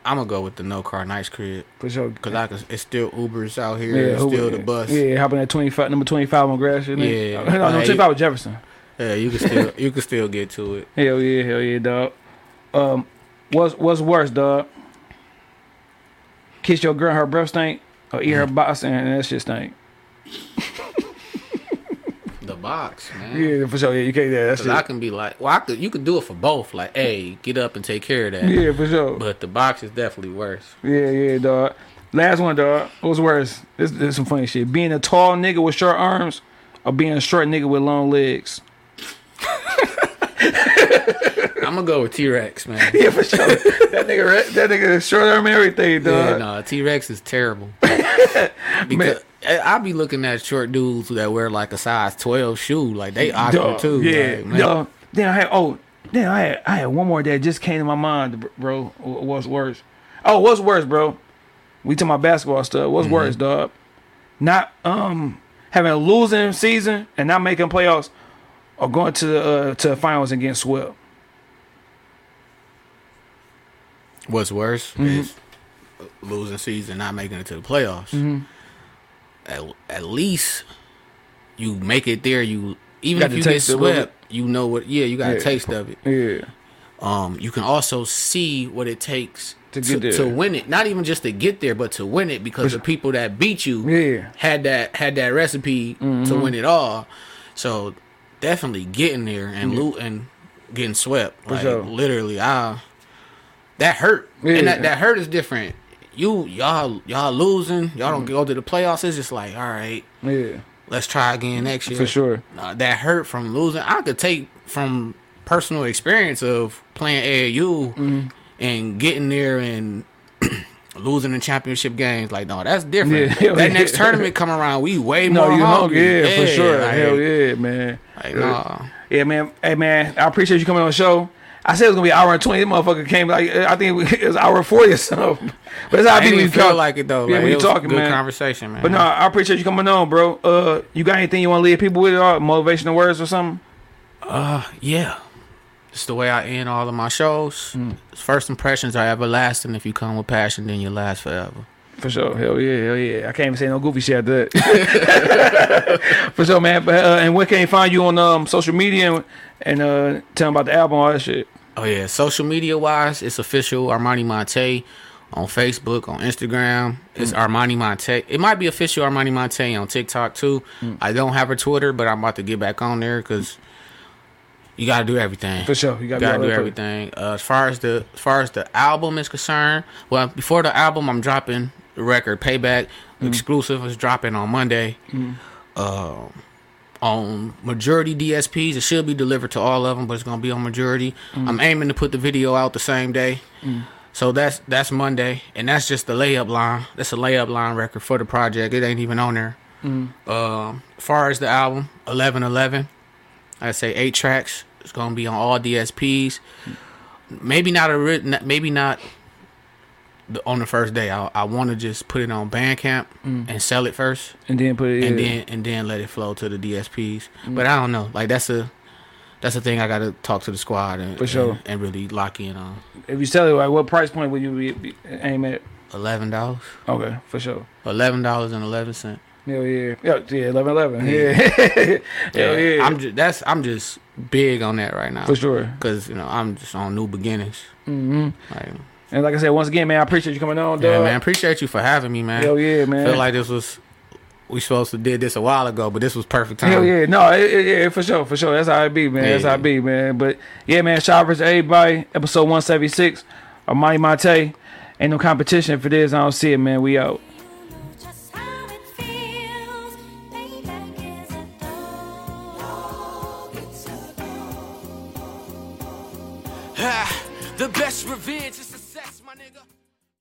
I'm gonna go with the no car, nice crib. For sure. Cause I can, it's still Ubers out here. yeah, it's still the bus. Yeah, hopping at twenty five, number twenty five on grass. Yeah. [laughs] no, no, Hey. twenty five with Jefferson. Yeah, you can still you can still get to it. [laughs] Hell yeah, hell yeah, dog. Um, what's what's worse, dog? Kiss your girl, her breath stink, or eat Mm. her box and that shit stink. [laughs] Box, man. Yeah, for sure. Yeah, you can't. Yeah, that's Cause I can be like, well, I could, you could do it for both. Like, hey, get up and take care of that. Yeah, for sure. But the box is definitely worse. Yeah, yeah, dog. Last one, dog. What's worse? This, this is some funny shit. Being a tall nigga with short arms, or being a short nigga with long legs. [laughs] I'm gonna go with T Rex, man. [laughs] Yeah, for sure. that nigga, that nigga short arm everything, dog. Yeah, no, T Rex is terrible. [laughs] because I be looking at short dudes that wear like a size 12 shoe, like they awkward too. Yeah, like, man. Then I had oh, then I had I had one more that just came to my mind, bro. What's worse? Oh, what's worse, bro? We talking about basketball stuff. Mm-hmm. What's worse, dog? Not um having a losing season and not making playoffs, or going to the uh, to the finals and getting swept. What's worse Mm-hmm. is losing season, not making it to the playoffs. Mm-hmm. At, at least you make it there. You even Got if you get taste of it. swept, you know what? Yeah, you got Yeah. a taste of it. Yeah, um, you can also see what it takes To to, to, win it. Not even just to get there, but to win it because the people that beat you Yeah. had that had that recipe to win it all. So definitely getting there and loot and getting swept. Like sure. literally, I that hurt. Yeah. And that, that hurt is different. You y'all y'all losing, y'all don't go to the playoffs. It's just like, all right, yeah, let's try again next year. for sure. Uh, that hurt from losing. I could take from personal experience of playing AAU Mm-hmm. and getting there and [clears throat] losing in championship games. Like, no, that's different. Yeah, [laughs] that yeah. next tournament come around, we way No, more you hungry. hungry? Yeah, for sure. like, Hell yeah, man. Like, nah. Yeah, man. Hey, man. I appreciate you coming on the show. I said it was gonna be an hour and twenty. This motherfucker came like I think it was an hour and forty or something. [laughs] But it's how I I be didn't when even you feel talk. like it though. Yeah, like, when it you was talking, good man. conversation, man. But no, I appreciate you coming on, bro. Uh, you got anything you want to leave people with? Or motivational words or something? yeah. It's the way I end all of my shows. Mm. First impressions are everlasting. If you come with passion, then you last forever. For sure. Hell yeah, hell yeah. I can't even say no goofy shit after that. [laughs] For sure, man. But, uh, and where can they find you on um, social media and, and uh, tell them about the album, all that shit? Oh yeah, social media wise, it's official Armani Monté on Facebook, on Instagram. It's Mm. Armani Monté. It might be official Armani Monté on TikTok too. Mm. I don't have a Twitter, but I'm about to get back on there because you got to do everything. For sure. You got gotta do everything. Uh, as far as the as far as the album is concerned, well, before the album, I'm dropping the record Payback Mm. exclusive is dropping on Monday. Uh, on majority DSPs, it should be delivered to all of them, but it's gonna be on majority. Mm. I'm aiming to put the video out the same day. So that's that's Monday, and that's just the layup line. That's a layup line record for the project. It ain't even on there. Mm. Um, far as the album, eleven eleven, I say eight tracks. It's gonna be on all DSPs. Maybe not a written. Maybe not the, on the first day. I I want to just put it on Bandcamp and sell it first, And then put it and yeah. then and then let it flow to the DSPs. But I don't know. Like that's a that's the thing I got to talk to the squad and, For sure. and, and really lock in on. If you sell it, like, what price point would you be, be aim at? Eleven dollars. Okay, for sure. Eleven dollars and eleven cent. Hell yeah. Yeah, yeah, 11 11. Yeah. [laughs] Hell yeah. I'm just that's I'm just big on that right now. for sure. Cause you know I'm just on new beginnings. Mm-hmm. Like, And like I said, once again, man, I appreciate you coming on, dog. yeah, man, appreciate you for having me, man. Hell yeah, man. Feel like this was we supposed to did this a while ago, but this was perfect time. Hell yeah, no, it, it, yeah, for sure, for sure. That's how it be, man. That's how it be, man. But yeah, man, shout out to everybody. Episode one seventy six of Money Mate. Ain't no competition. for this. I don't see it, man. We out. Just how it feels. Payback is a dog. It's a Ah, the best revenge